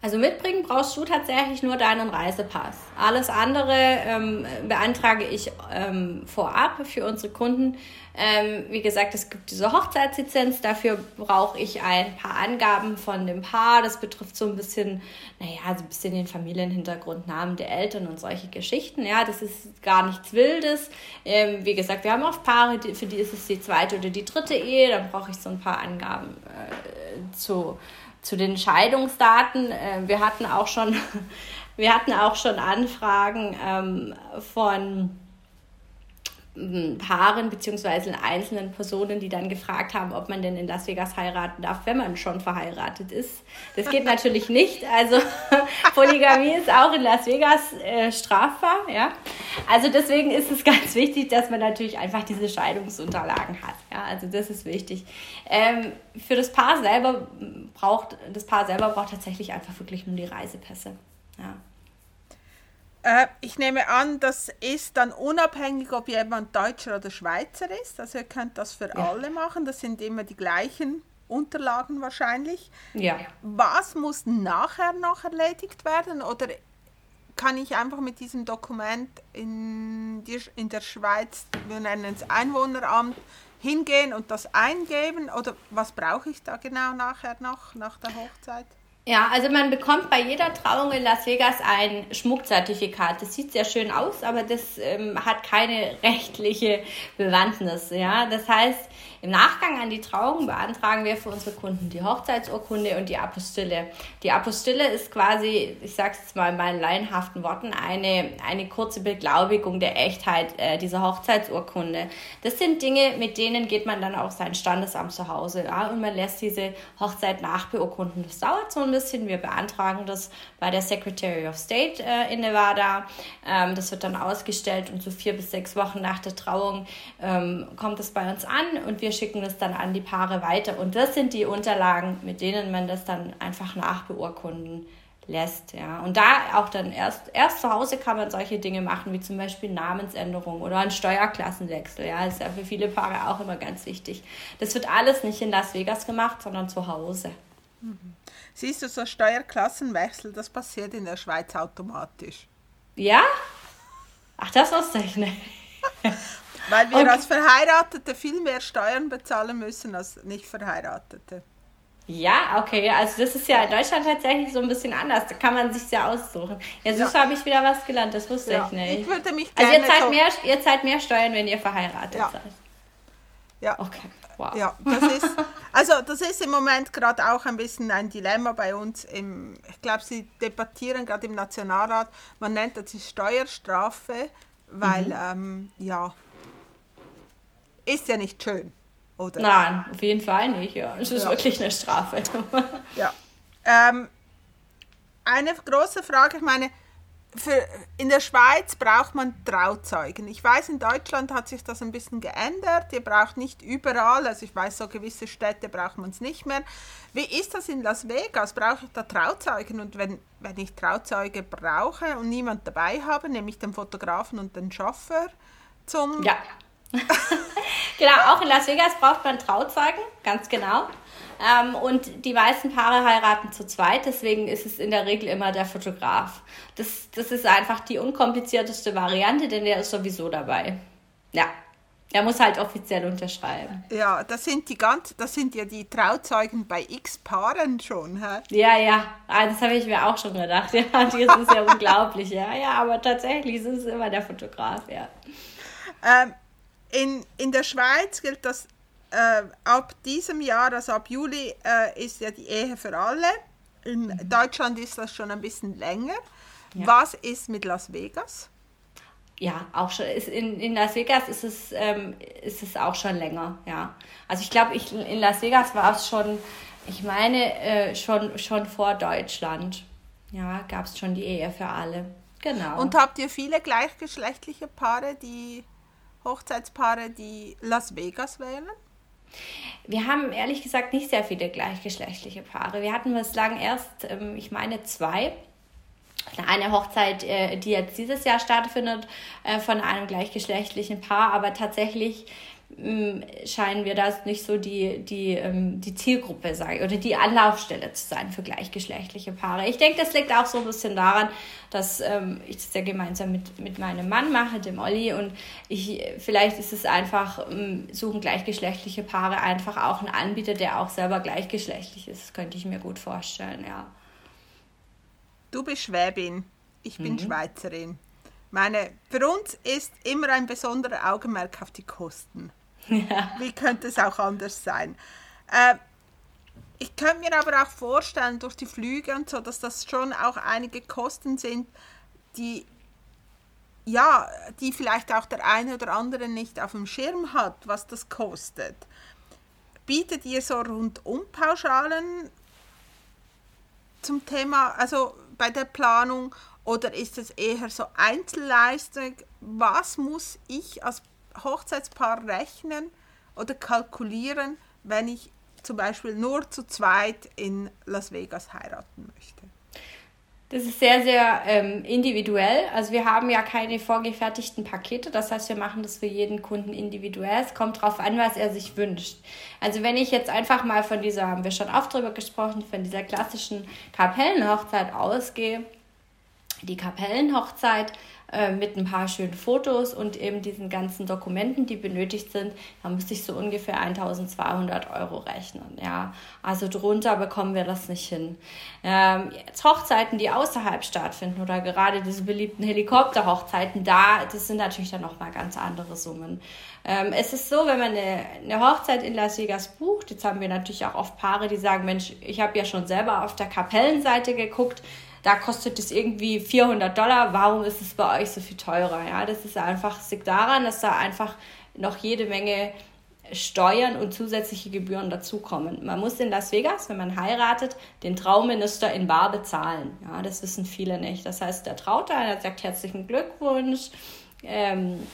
Also mitbringen brauchst du tatsächlich nur deinen Reisepass. Alles andere ähm, beantrage ich ähm, vorab für unsere Kunden. Ähm, wie gesagt, es gibt diese Hochzeitslizenz. Dafür brauche ich ein paar Angaben von dem Paar. Das betrifft so ein bisschen, naja, so ein bisschen den Familienhintergrund, Namen der Eltern und solche Geschichten. Ja, das ist gar nichts Wildes. Ähm, wie gesagt, wir haben oft Paare, die, für die ist es die zweite oder die dritte Ehe. Dann brauche ich so ein paar Angaben äh, zu zu den Scheidungsdaten. Äh, wir hatten auch schon, wir hatten auch schon Anfragen ähm, von Paaren bzw. einzelnen Personen, die dann gefragt haben, ob man denn in Las Vegas heiraten darf, wenn man schon verheiratet ist. Das geht natürlich nicht. Also Polygamie ist auch in Las Vegas äh, strafbar. Ja? Also deswegen ist es ganz wichtig, dass man natürlich einfach diese Scheidungsunterlagen hat. Ja? Also das ist wichtig. Ähm, für das Paar selber braucht das Paar selber braucht tatsächlich einfach wirklich nur die Reisepässe. Ja. Äh, ich nehme an, das ist dann unabhängig, ob jemand Deutscher oder Schweizer ist. Also ihr könnt das für Ja. alle machen. Das sind immer die gleichen Unterlagen wahrscheinlich. ja. Was muss nachher noch erledigt werden? Oder kann ich einfach mit diesem Dokument in, die, in der Schweiz, wir nennen es Einwohneramt, hingehen und das eingeben? Oder was brauche ich da genau nachher noch, nach der Hochzeit? Ja, also man bekommt bei jeder Trauung in Las Vegas ein Schmuckzertifikat. Das sieht sehr schön aus, aber das ähm, hat keine rechtliche Bewandtnis. Ja? Das heißt, im Nachgang an die Trauung beantragen wir für unsere Kunden die Hochzeitsurkunde und die Apostille. Die Apostille ist quasi, ich sage es jetzt mal in meinen laienhaften Worten, eine, eine kurze Beglaubigung der Echtheit äh, dieser Hochzeitsurkunde. Das sind Dinge, mit denen geht man dann auf sein Standesamt zu Hause ja? und man lässt diese Hochzeit nachbeurkunden. Das dauert so ein bisschen. Wir beantragen das bei der Secretary of State äh, in Nevada. Ähm, das wird dann ausgestellt und so vier bis sechs Wochen nach der Trauung ähm, kommt es bei uns an und wir schicken das dann an die Paare weiter. Und das sind die Unterlagen, mit denen man das dann einfach nachbeurkunden lässt. Ja. Und da auch dann erst, erst zu Hause kann man solche Dinge machen, wie zum Beispiel Namensänderung oder ein Steuerklassenwechsel. Ja. Das ist ja für viele Paare auch immer ganz wichtig. Das wird alles nicht in Las Vegas gemacht, sondern zu Hause. Siehst du, so Steuerklassenwechsel, das passiert in der Schweiz automatisch. Ja? Ach, das wusste ich nicht. Weil wir Okay. als Verheiratete viel mehr Steuern bezahlen müssen als nicht Verheiratete. Ja, okay. Also das ist ja in Deutschland tatsächlich so ein bisschen anders. Da kann man sich ja aussuchen. Ja, so Ja. habe ich wieder was gelernt. Das wusste Ja, ich nicht. ich würde mich also gerne ihr zahlt, so- mehr, ihr zahlt mehr Steuern, wenn ihr verheiratet Ja. seid. Ja. Okay, wow. Ja, das ist, also das ist im Moment gerade auch ein bisschen ein Dilemma bei uns. Im, ich glaube, sie debattieren gerade im Nationalrat, man nennt das die Steuerstrafe weil, mhm. ähm, ja, ist ja nicht schön, oder? Nein, auf jeden Fall nicht, ja. Es ist ja. wirklich eine Strafe. ja. Ähm, eine große Frage, ich meine, für, in der Schweiz braucht man Trauzeugen. Ich weiß, in Deutschland hat sich das ein bisschen geändert. Ihr braucht nicht überall, also ich weiß, so gewisse Städte braucht man es nicht mehr. Wie ist das in Las Vegas? Brauche ich da Trauzeugen? Und wenn, wenn ich Trauzeuge brauche und niemand dabei habe, nehme ich den Fotografen und den Chauffeur zum... Ja. genau, auch in Las Vegas braucht man Trauzeugen, ganz genau. Ähm, und die meisten Paare heiraten zu zweit, deswegen ist es in der Regel immer der Fotograf. Das, das ist einfach die unkomplizierteste Variante, denn der ist sowieso dabei. Ja. Er muss halt offiziell unterschreiben. Ja, das sind die ganz, das sind ja die Trauzeugen bei X Paaren schon, hä? Ja, ja, ah, das habe ich mir auch schon gedacht. Ja, das ist ja unglaublich, ja. Ja, aber tatsächlich ist es immer der Fotograf, ja. Ähm, in, in der Schweiz gilt das äh, ab diesem Jahr, also ab Juli, äh, ist ja die Ehe für alle. In mhm. Deutschland ist das schon ein bisschen länger. Ja. Was ist mit Las Vegas? Ja, auch schon. In, in Las Vegas ist es, ähm, ist es auch schon länger, ja. Also ich glaube, ich, in Las Vegas war es schon, ich meine, äh, schon, schon vor Deutschland. Ja, gab es schon die Ehe für alle. Genau. Und habt ihr viele gleichgeschlechtliche Paare, die Hochzeitspaare, die Las Vegas wählen? Wir haben ehrlich gesagt nicht sehr viele gleichgeschlechtliche Paare. Wir hatten bislang erst, ähm, ich meine, zwei. Eine Hochzeit, äh, die jetzt dieses Jahr stattfindet, äh, von einem gleichgeschlechtlichen Paar, aber tatsächlich scheinen wir das nicht so die, die, ähm, die Zielgruppe sei oder die Anlaufstelle zu sein für gleichgeschlechtliche Paare. Ich denke, das liegt auch so ein bisschen daran, dass ähm, ich das ja gemeinsam mit, mit meinem Mann mache, dem Olli, und ich, vielleicht ist es einfach, ähm, suchen gleichgeschlechtliche Paare einfach auch einen Anbieter, der auch selber gleichgeschlechtlich ist. Das könnte ich mir gut vorstellen, ja. Du bist Schwäbin, ich bin mhm. Schweizerin. Meine, für uns ist immer ein besonderer Augenmerk auf die Kosten. Ja. Wie könnte es auch anders sein? Äh, ich könnte mir aber auch vorstellen, durch die Flüge und so, dass das schon auch einige Kosten sind, die ja, die vielleicht auch der eine oder andere nicht auf dem Schirm hat, was das kostet. Bietet ihr so Rundum-Pauschalen zum Thema, also bei der Planung, oder ist es eher so Einzelleistung? Was muss ich als Hochzeitspaar rechnen oder kalkulieren, wenn ich zum Beispiel nur zu zweit in Las Vegas heiraten möchte? Das ist sehr, sehr ähm, individuell. Also wir haben ja keine vorgefertigten Pakete. Das heißt, wir machen das für jeden Kunden individuell. Es kommt darauf an, was er sich wünscht. Also wenn ich jetzt einfach mal von dieser, haben wir schon oft drüber gesprochen, von dieser klassischen Kapellenhochzeit ausgehe, die Kapellenhochzeit äh, mit ein paar schönen Fotos und eben diesen ganzen Dokumenten, die benötigt sind, da müsste ich so ungefähr 1200 Euro rechnen. Ja, also drunter bekommen wir das nicht hin. Ähm, jetzt Hochzeiten, die außerhalb stattfinden oder gerade diese beliebten Helikopterhochzeiten, da, das sind natürlich dann nochmal ganz andere Summen. Ähm, es ist so, wenn man eine, eine Hochzeit in Las Vegas bucht, jetzt haben wir natürlich auch oft Paare, die sagen, Mensch, ich habe ja schon selber auf der Kapellenseite geguckt, da kostet es irgendwie 400 Dollar, warum ist es bei euch so viel teurer? Ja, das ist einfach, liegt daran, dass da einfach noch jede Menge Steuern und zusätzliche Gebühren dazukommen. Man muss in Las Vegas, wenn man heiratet, den Traumminister in Bar bezahlen. Ja, das wissen viele nicht. Das heißt, der Trauteil sagt herzlichen Glückwunsch. Ähm,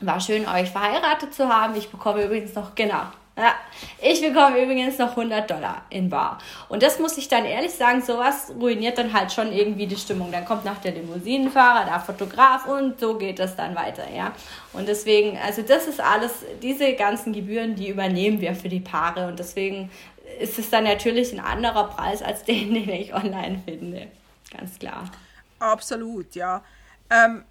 war schön, euch verheiratet zu haben. Ich bekomme übrigens noch, genau, ja, ich bekomme übrigens noch 100 Dollar in Bar. Und das muss ich dann ehrlich sagen, sowas ruiniert dann halt schon irgendwie die Stimmung. Dann kommt noch der Limousinenfahrer, der Fotograf und so geht das dann weiter, ja. Und deswegen, also das ist alles, diese ganzen Gebühren, die übernehmen wir für die Paare und deswegen ist es dann natürlich ein anderer Preis als den, den ich online finde. Ganz klar. Absolut, ja. Ähm,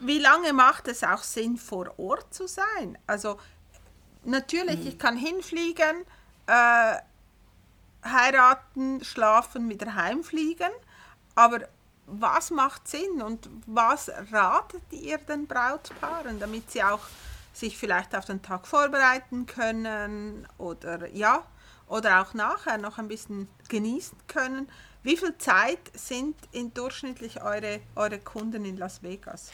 wie lange macht es auch Sinn, vor Ort zu sein? Also natürlich, mhm. ich kann hinfliegen, äh, heiraten, schlafen, wieder heimfliegen, aber was macht Sinn und was ratet ihr den Brautpaaren, damit sie auch sich vielleicht auf den Tag vorbereiten können oder ja, oder auch nachher noch ein bisschen genießen können? Wie viel Zeit sind in durchschnittlich eure, eure Kunden in Las Vegas?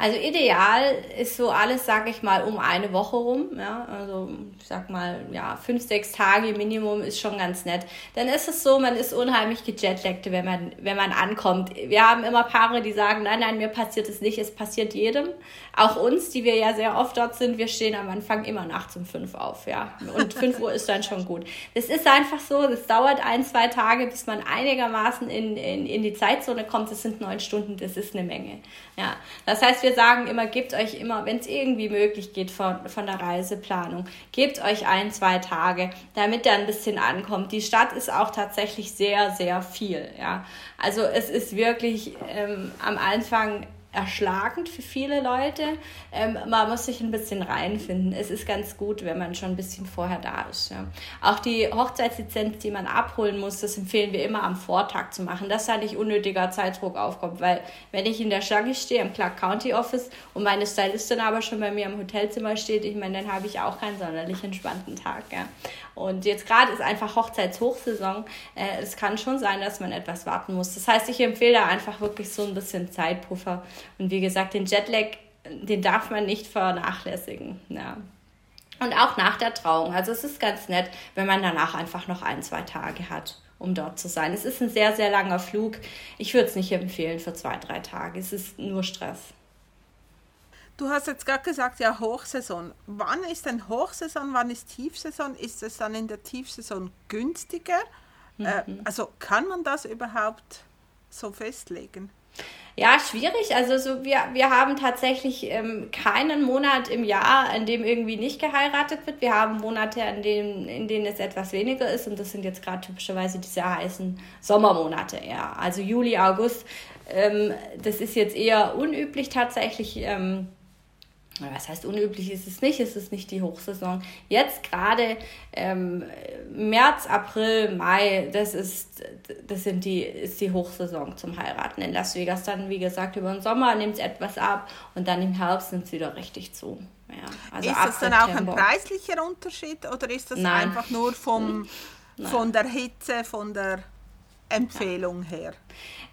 Also ideal ist so alles, sage ich mal, um eine Woche rum. Ja? Also ich sag mal, ja, fünf, sechs Tage Minimum ist schon ganz nett. Dann ist es so, man ist unheimlich gejetlaggt, wenn man, wenn man ankommt. Wir haben immer Paare, die sagen, nein, nein, mir passiert es nicht, es passiert jedem. Auch uns, die wir ja sehr oft dort sind, wir stehen am Anfang immer nachts um fünf auf, ja. Und fünf Uhr ist dann schon gut. Das ist einfach so, das dauert ein, zwei Tage, bis man einigermaßen in, in, in die Zeitzone kommt. Das sind neun Stunden, das ist eine Menge. Ja. Das heißt, wir wir sagen immer, gebt euch immer, wenn es irgendwie möglich geht von, von der Reiseplanung, gebt euch ein, zwei Tage, damit er ein bisschen ankommt. Die Stadt ist auch tatsächlich sehr, sehr viel. Ja. Also es ist wirklich ähm, am Anfang erschlagend für viele Leute. Ähm, man muss sich ein bisschen reinfinden. Es ist ganz gut, wenn man schon ein bisschen vorher da ist. Ja. Auch die Hochzeitslizenz, die man abholen muss, das empfehlen wir immer am Vortag zu machen, dass da nicht unnötiger Zeitdruck aufkommt. Weil wenn ich in der Schlange stehe, im Clark County Office und meine Stylistin aber schon bei mir im Hotelzimmer steht, ich meine, dann habe ich auch keinen sonderlich entspannten Tag. Ja. Und jetzt gerade ist einfach Hochzeitshochsaison. Äh, es kann schon sein, dass man etwas warten muss. Das heißt, ich empfehle da einfach wirklich so ein bisschen Zeitpuffer. Und wie gesagt, den Jetlag, den darf man nicht vernachlässigen. Ja. Und auch nach der Trauung. Also es ist ganz nett, wenn man danach einfach noch ein, zwei Tage hat, um dort zu sein. Es ist ein sehr, sehr langer Flug. Ich würde es nicht empfehlen für zwei, drei Tage. Es ist nur Stress. Du hast jetzt gerade gesagt, ja, Hochsaison. Wann ist denn Hochsaison, wann ist Tiefsaison? Ist es dann in der Tiefsaison günstiger? Äh, mhm. Äh, also kann man das überhaupt so festlegen? Ja, schwierig. Also so wir, wir haben tatsächlich ähm, keinen Monat im Jahr, in dem irgendwie nicht geheiratet wird. Wir haben Monate, in denen, in denen es etwas weniger ist und das sind jetzt gerade typischerweise diese heißen Sommermonate. Ja, also Juli, August. Ähm, das ist jetzt eher unüblich tatsächlich. Ähm, was heißt unüblich ist es nicht, es ist nicht die Hochsaison. Jetzt gerade ähm, März, April, Mai, das ist, das sind die, ist die Hochsaison zum Heiraten in Las Vegas. Dann, wie gesagt, über den Sommer nimmt es etwas ab und dann im Herbst nimmt es wieder richtig zu. Ja, also ist das dann auch ein preislicher Unterschied oder ist das Nein. einfach nur vom, von der Hitze, von der Empfehlung her?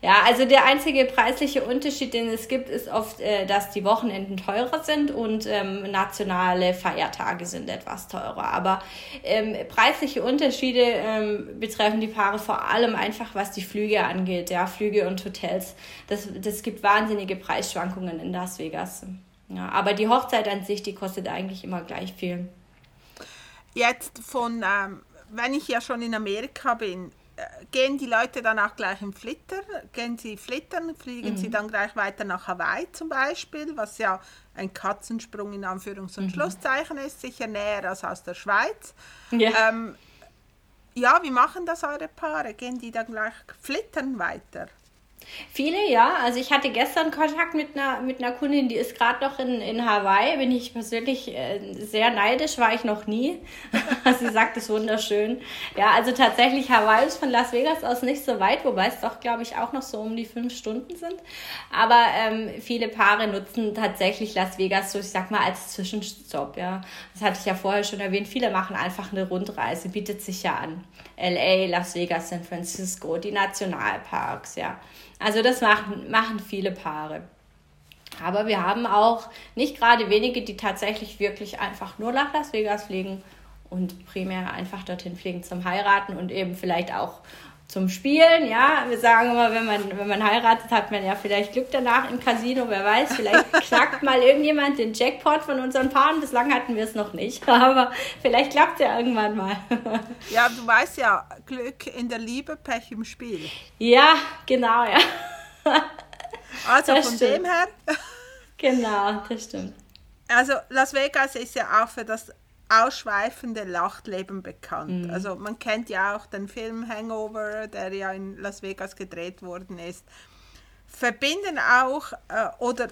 Ja, also der einzige preisliche Unterschied, den es gibt, ist oft, äh, dass die Wochenenden teurer sind und ähm, nationale Feiertage sind etwas teurer. Aber ähm, preisliche Unterschiede ähm, betreffen die Paare vor allem einfach, was die Flüge angeht, ja, Flüge und Hotels. Das, das gibt wahnsinnige Preisschwankungen in Las Vegas. Ja, aber die Hochzeit an sich, die kostet eigentlich immer gleich viel. Jetzt von, ähm, wenn ich ja schon in Amerika bin, gehen die Leute dann auch gleich im Flitter? Gehen sie flittern, fliegen mhm. sie dann gleich weiter nach Hawaii zum Beispiel, was ja ein Katzensprung in Anführungs- und mhm. Schlusszeichen ist, sicher näher als aus der Schweiz. Ja. Ähm, ja, wie machen das eure Paare? Gehen die dann gleich flittern weiter? Viele, ja. Also ich hatte gestern Kontakt mit einer, mit einer Kundin, die ist gerade noch in, in Hawaii. Bin ich persönlich äh, sehr neidisch, war ich noch nie. Sie sagt, es wunderschön. Ja, also tatsächlich Hawaii ist von Las Vegas aus nicht so weit, wobei es doch, glaube ich, auch noch so um die fünf Stunden sind. Aber ähm, viele Paare nutzen tatsächlich Las Vegas so, ich sag mal, als Zwischenstopp. Ja, das hatte ich ja vorher schon erwähnt. Viele machen einfach eine Rundreise, bietet sich ja an. LA, Las Vegas, San Francisco, die Nationalparks, ja. Also das machen, machen viele Paare. Aber wir haben auch nicht gerade wenige, die tatsächlich wirklich einfach nur nach Las Vegas fliegen und primär einfach dorthin fliegen zum Heiraten und eben vielleicht auch zum Spielen. Ja, wir sagen immer, wenn man, wenn man heiratet, hat man ja vielleicht Glück danach im Casino, wer weiß, vielleicht knackt mal irgendjemand den Jackpot von unseren Paaren. Bislang hatten wir es noch nicht, aber vielleicht klappt es ja irgendwann mal. ja, du weißt ja, Glück in der Liebe, Pech im Spiel. Ja, genau, ja. Also das von stimmt. dem her. genau, das stimmt. Also Las Vegas ist ja auch für das ausschweifende Lachtleben bekannt. Mhm. Also man kennt ja auch den Film Hangover, der ja in Las Vegas gedreht worden ist. Verbinden auch äh, oder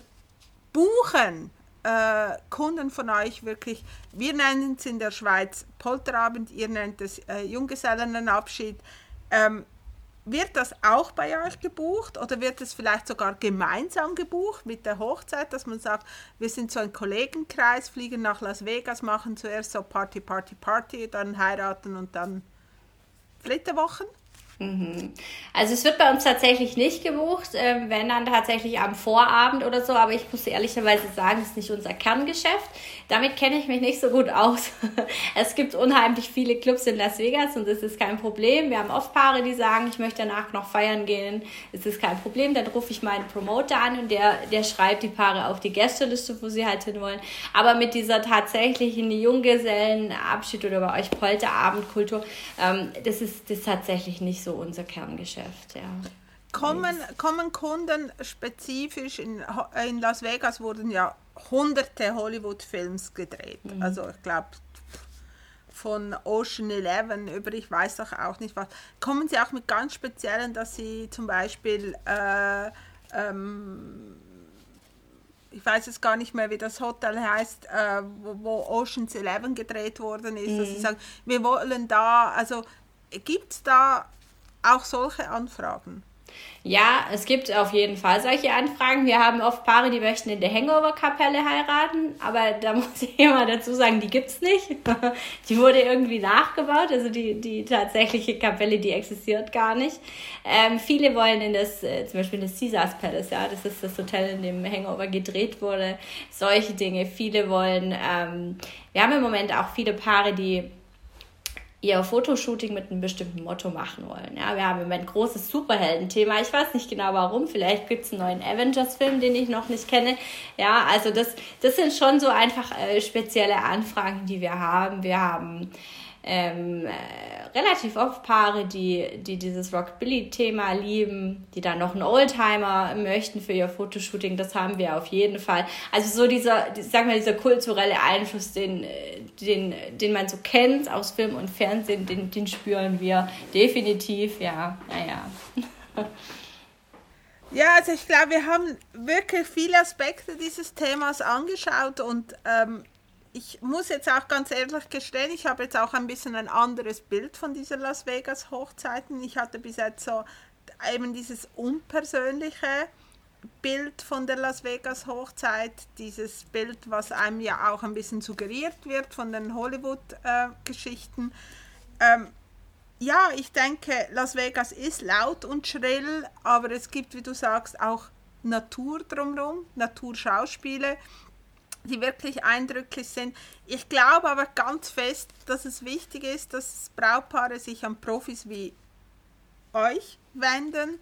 buchen äh, Kunden von euch wirklich, wir nennen es in der Schweiz Polterabend, ihr nennt es äh, Junggesellenabschied. Ähm, wird das auch bei euch gebucht oder wird es vielleicht sogar gemeinsam gebucht mit der Hochzeit, dass man sagt, wir sind so ein Kollegenkreis, fliegen nach Las Vegas, machen zuerst so Party, Party, Party, dann heiraten und dann Flitterwochen? Mhm. Also es wird bei uns tatsächlich nicht gebucht, äh, wenn dann tatsächlich am Vorabend oder so, aber ich muss ehrlicherweise sagen, das ist nicht unser Kerngeschäft. Damit kenne ich mich nicht so gut aus. es gibt unheimlich viele Clubs in Las Vegas und das ist kein Problem. Wir haben oft Paare, die sagen, ich möchte danach noch feiern gehen. Es ist kein Problem. Dann rufe ich meinen Promoter an und der, der schreibt die Paare auf die Gästeliste, wo sie halt hinwollen. Aber mit dieser tatsächlichen Junggesellenabschied oder bei euch Polterabendkultur, ähm, das ist das ist tatsächlich nicht so unser Kerngeschäft, ja. Kommen, kommen Kunden spezifisch in, in Las Vegas wurden ja hunderte Hollywood-Films gedreht. Mhm. Also ich glaube von Ocean Eleven über ich weiß doch auch nicht was. Kommen sie auch mit ganz speziellen, dass sie zum Beispiel äh, ähm, ich weiß jetzt gar nicht mehr, wie das Hotel heißt, äh, wo, wo Oceans Eleven gedreht worden ist, mhm. dass sie mhm. sagen, wir wollen da, also gibt es da auch solche Anfragen? Ja, es gibt auf jeden Fall solche Anfragen. Wir haben oft Paare, die möchten in der Hangover-Kapelle heiraten, aber da muss ich immer dazu sagen, die gibt es nicht. Die wurde irgendwie nachgebaut, also die, die tatsächliche Kapelle, die existiert gar nicht. Ähm, viele wollen in das, äh, zum Beispiel in das Caesars Palace, ja, das ist das Hotel, in dem Hangover gedreht wurde. Solche Dinge. Viele wollen, ähm, wir haben im Moment auch viele Paare, die ihr Fotoshooting mit einem bestimmten Motto machen wollen. Ja, wir haben im Moment ein großes Superhelden-Thema. Ich weiß nicht genau warum. Vielleicht gibt es einen neuen Avengers-Film, den ich noch nicht kenne. Ja, also das, das sind schon so einfach äh, spezielle Anfragen, die wir haben. Wir haben ähm, äh, relativ oft Paare, die, die dieses Rockabilly-Thema lieben, die dann noch einen Oldtimer möchten für ihr Fotoshooting. Das haben wir auf jeden Fall. Also so dieser, sagen wir, dieser kulturelle Einfluss, den, den, den man so kennt aus Film und Fernsehen, den, den spüren wir definitiv. Ja, naja. Ja, also ich glaube, wir haben wirklich viele Aspekte dieses Themas angeschaut und ähm, ich muss jetzt auch ganz ehrlich gestehen, ich habe jetzt auch ein bisschen ein anderes Bild von dieser Las Vegas Hochzeiten. Ich hatte bis jetzt so eben dieses unpersönliche Bild von der Las Vegas Hochzeit, dieses Bild, was einem ja auch ein bisschen suggeriert wird von den Hollywood-Geschichten. Äh, ähm, ja, ich denke, Las Vegas ist laut und schrill, aber es gibt, wie du sagst, auch Natur drumherum, Naturschauspiele die wirklich eindrücklich sind. Ich glaube aber ganz fest, dass es wichtig ist, dass Brautpaare sich an Profis wie euch wenden,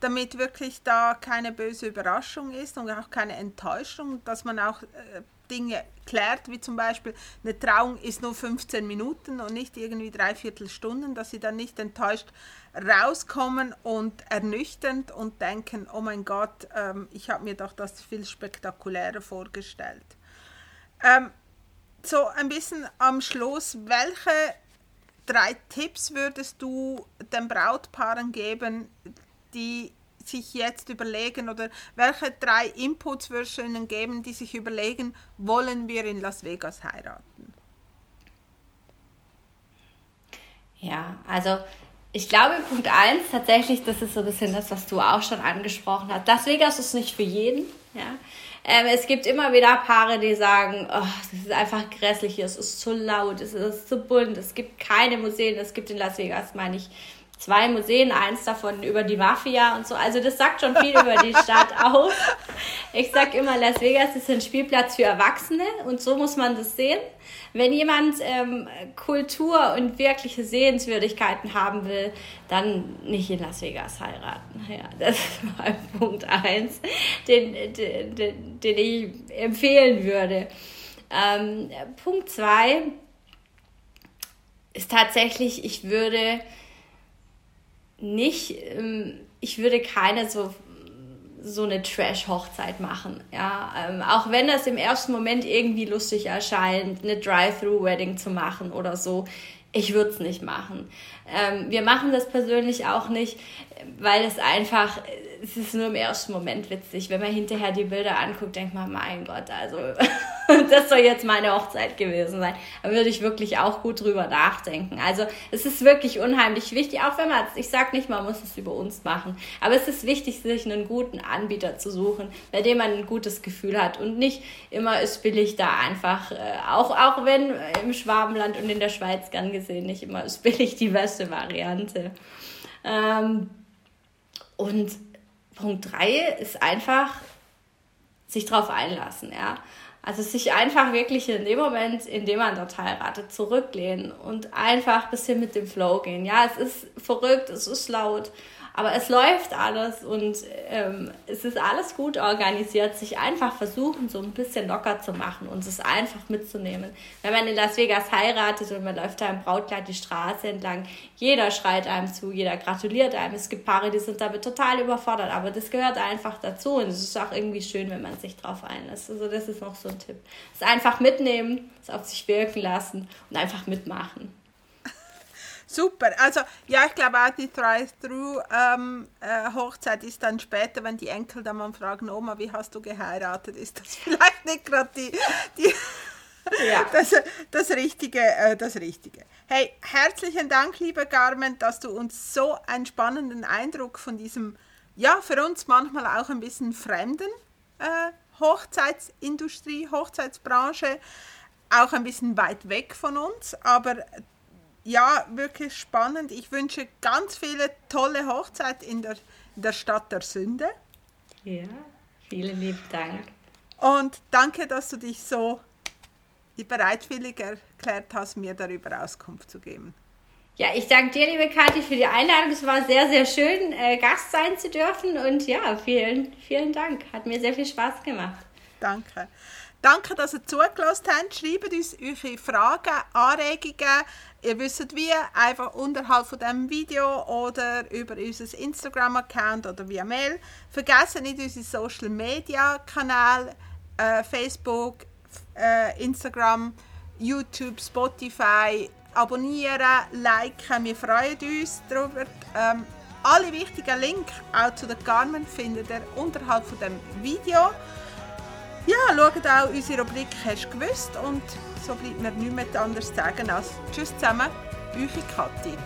damit wirklich da keine böse Überraschung ist und auch keine Enttäuschung, dass man auch äh, Dinge klärt, wie zum Beispiel eine Trauung ist nur 15 Minuten und nicht irgendwie dreiviertel Stunden, dass sie dann nicht enttäuscht rauskommen und ernüchternd und denken, oh mein Gott, ähm, ich habe mir doch das viel spektakulärer vorgestellt. Ähm, so ein bisschen am Schluss, welche drei Tipps würdest du den Brautpaaren geben, die sich jetzt überlegen oder welche drei Inputs würdest du ihnen geben, die sich überlegen, wollen wir in Las Vegas heiraten? Ja, also ich glaube, Punkt 1 tatsächlich, das ist so ein bisschen das, was du auch schon angesprochen hast. Las Vegas ist nicht für jeden. Ja. Ähm, es gibt immer wieder Paare, die sagen, oh, das ist einfach grässlich hier, es ist zu laut, es ist zu bunt, es gibt keine Museen, es gibt in Las Vegas, meine ich, zwei Museen, eins davon über die Mafia und so. Also das sagt schon viel über die Stadt aus. Ich sag immer, Las Vegas ist ein Spielplatz für Erwachsene und so muss man das sehen. Wenn jemand ähm, Kultur und wirkliche Sehenswürdigkeiten haben will, dann nicht in Las Vegas heiraten. Ja, das ist mein Punkt eins, den, den, den, den ich empfehlen würde. Ähm, Punkt zwei ist tatsächlich, ich würde nicht, ähm, ich würde keine so so eine Trash-Hochzeit machen. Ja, ähm, auch wenn das im ersten Moment irgendwie lustig erscheint, eine Drive-Through-Wedding zu machen oder so. Ich würde es nicht machen. Ähm, wir machen das persönlich auch nicht, weil es einfach, es ist nur im ersten Moment witzig. Wenn man hinterher die Bilder anguckt, denkt man, mein Gott, also das soll jetzt meine Hochzeit gewesen sein. Da würde ich wirklich auch gut drüber nachdenken. Also es ist wirklich unheimlich wichtig, auch wenn man, ich sage nicht, man muss es über uns machen, aber es ist wichtig, sich einen guten Anbieter zu suchen, bei dem man ein gutes Gefühl hat und nicht immer ist billig da einfach, äh, auch, auch wenn im Schwabenland und in der Schweiz gern gesehen nicht immer ist billig die beste Variante. Ähm, und Punkt drei ist einfach sich drauf einlassen, ja. Also sich einfach wirklich in dem Moment, in dem man dort heiratet, zurücklehnen und einfach ein bisschen mit dem Flow gehen. Ja, es ist verrückt, es ist laut, aber es läuft alles und ähm, es ist alles gut organisiert, sich einfach versuchen, so ein bisschen locker zu machen und es einfach mitzunehmen. Wenn man in Las Vegas heiratet und man läuft da im Brautkleid die Straße entlang, jeder schreit einem zu, jeder gratuliert einem. Es gibt Paare, die sind damit total überfordert, aber das gehört einfach dazu und es ist auch irgendwie schön, wenn man sich drauf einlässt. Also das ist noch so ein Tipp. Es einfach mitnehmen, es auf sich wirken lassen und einfach mitmachen. Super. Also ja, ich glaube auch die Drive-Through-Hochzeit ähm, äh, ist dann später, wenn die Enkel dann mal fragen, Oma, wie hast du geheiratet? Ist das vielleicht nicht gerade die, die ja. das, das, Richtige, äh, das Richtige. Hey, herzlichen Dank, liebe Carmen, dass du uns so einen spannenden Eindruck von diesem, ja, für uns manchmal auch ein bisschen fremden äh, Hochzeitsindustrie, Hochzeitsbranche, auch ein bisschen weit weg von uns, aber ja, wirklich spannend. Ich wünsche ganz viele tolle Hochzeiten in der, in der Stadt der Sünde. Ja, vielen lieben Dank. Und danke, dass du dich so bereitwillig erklärt hast, mir darüber Auskunft zu geben. Ja, ich danke dir, liebe Kathi, für die Einladung. Es war sehr, sehr schön, äh, Gast sein zu dürfen. Und ja, vielen, vielen Dank. Hat mir sehr viel Spaß gemacht. Danke. Danke, dass ihr zugelassen habt. Schreibt uns eure Fragen, Anregungen. Ihr wisst wie, einfach unterhalb von diesem Video oder über unser Instagram-Account oder via Mail. Vergessen nicht unsere Social-Media-Kanäle, äh, Facebook, äh, Instagram, YouTube, Spotify. Abonnieren, liken, wir freuen uns darüber. Ähm, alle wichtigen Links auch zu den Garmen findet ihr unterhalb von dem Video. Ja, schaut auch unsere Rubrik «Hast du gewusst?» und so bleibt mir nichts anderes zu sagen als «Tschüss zusammen, eure Kathi».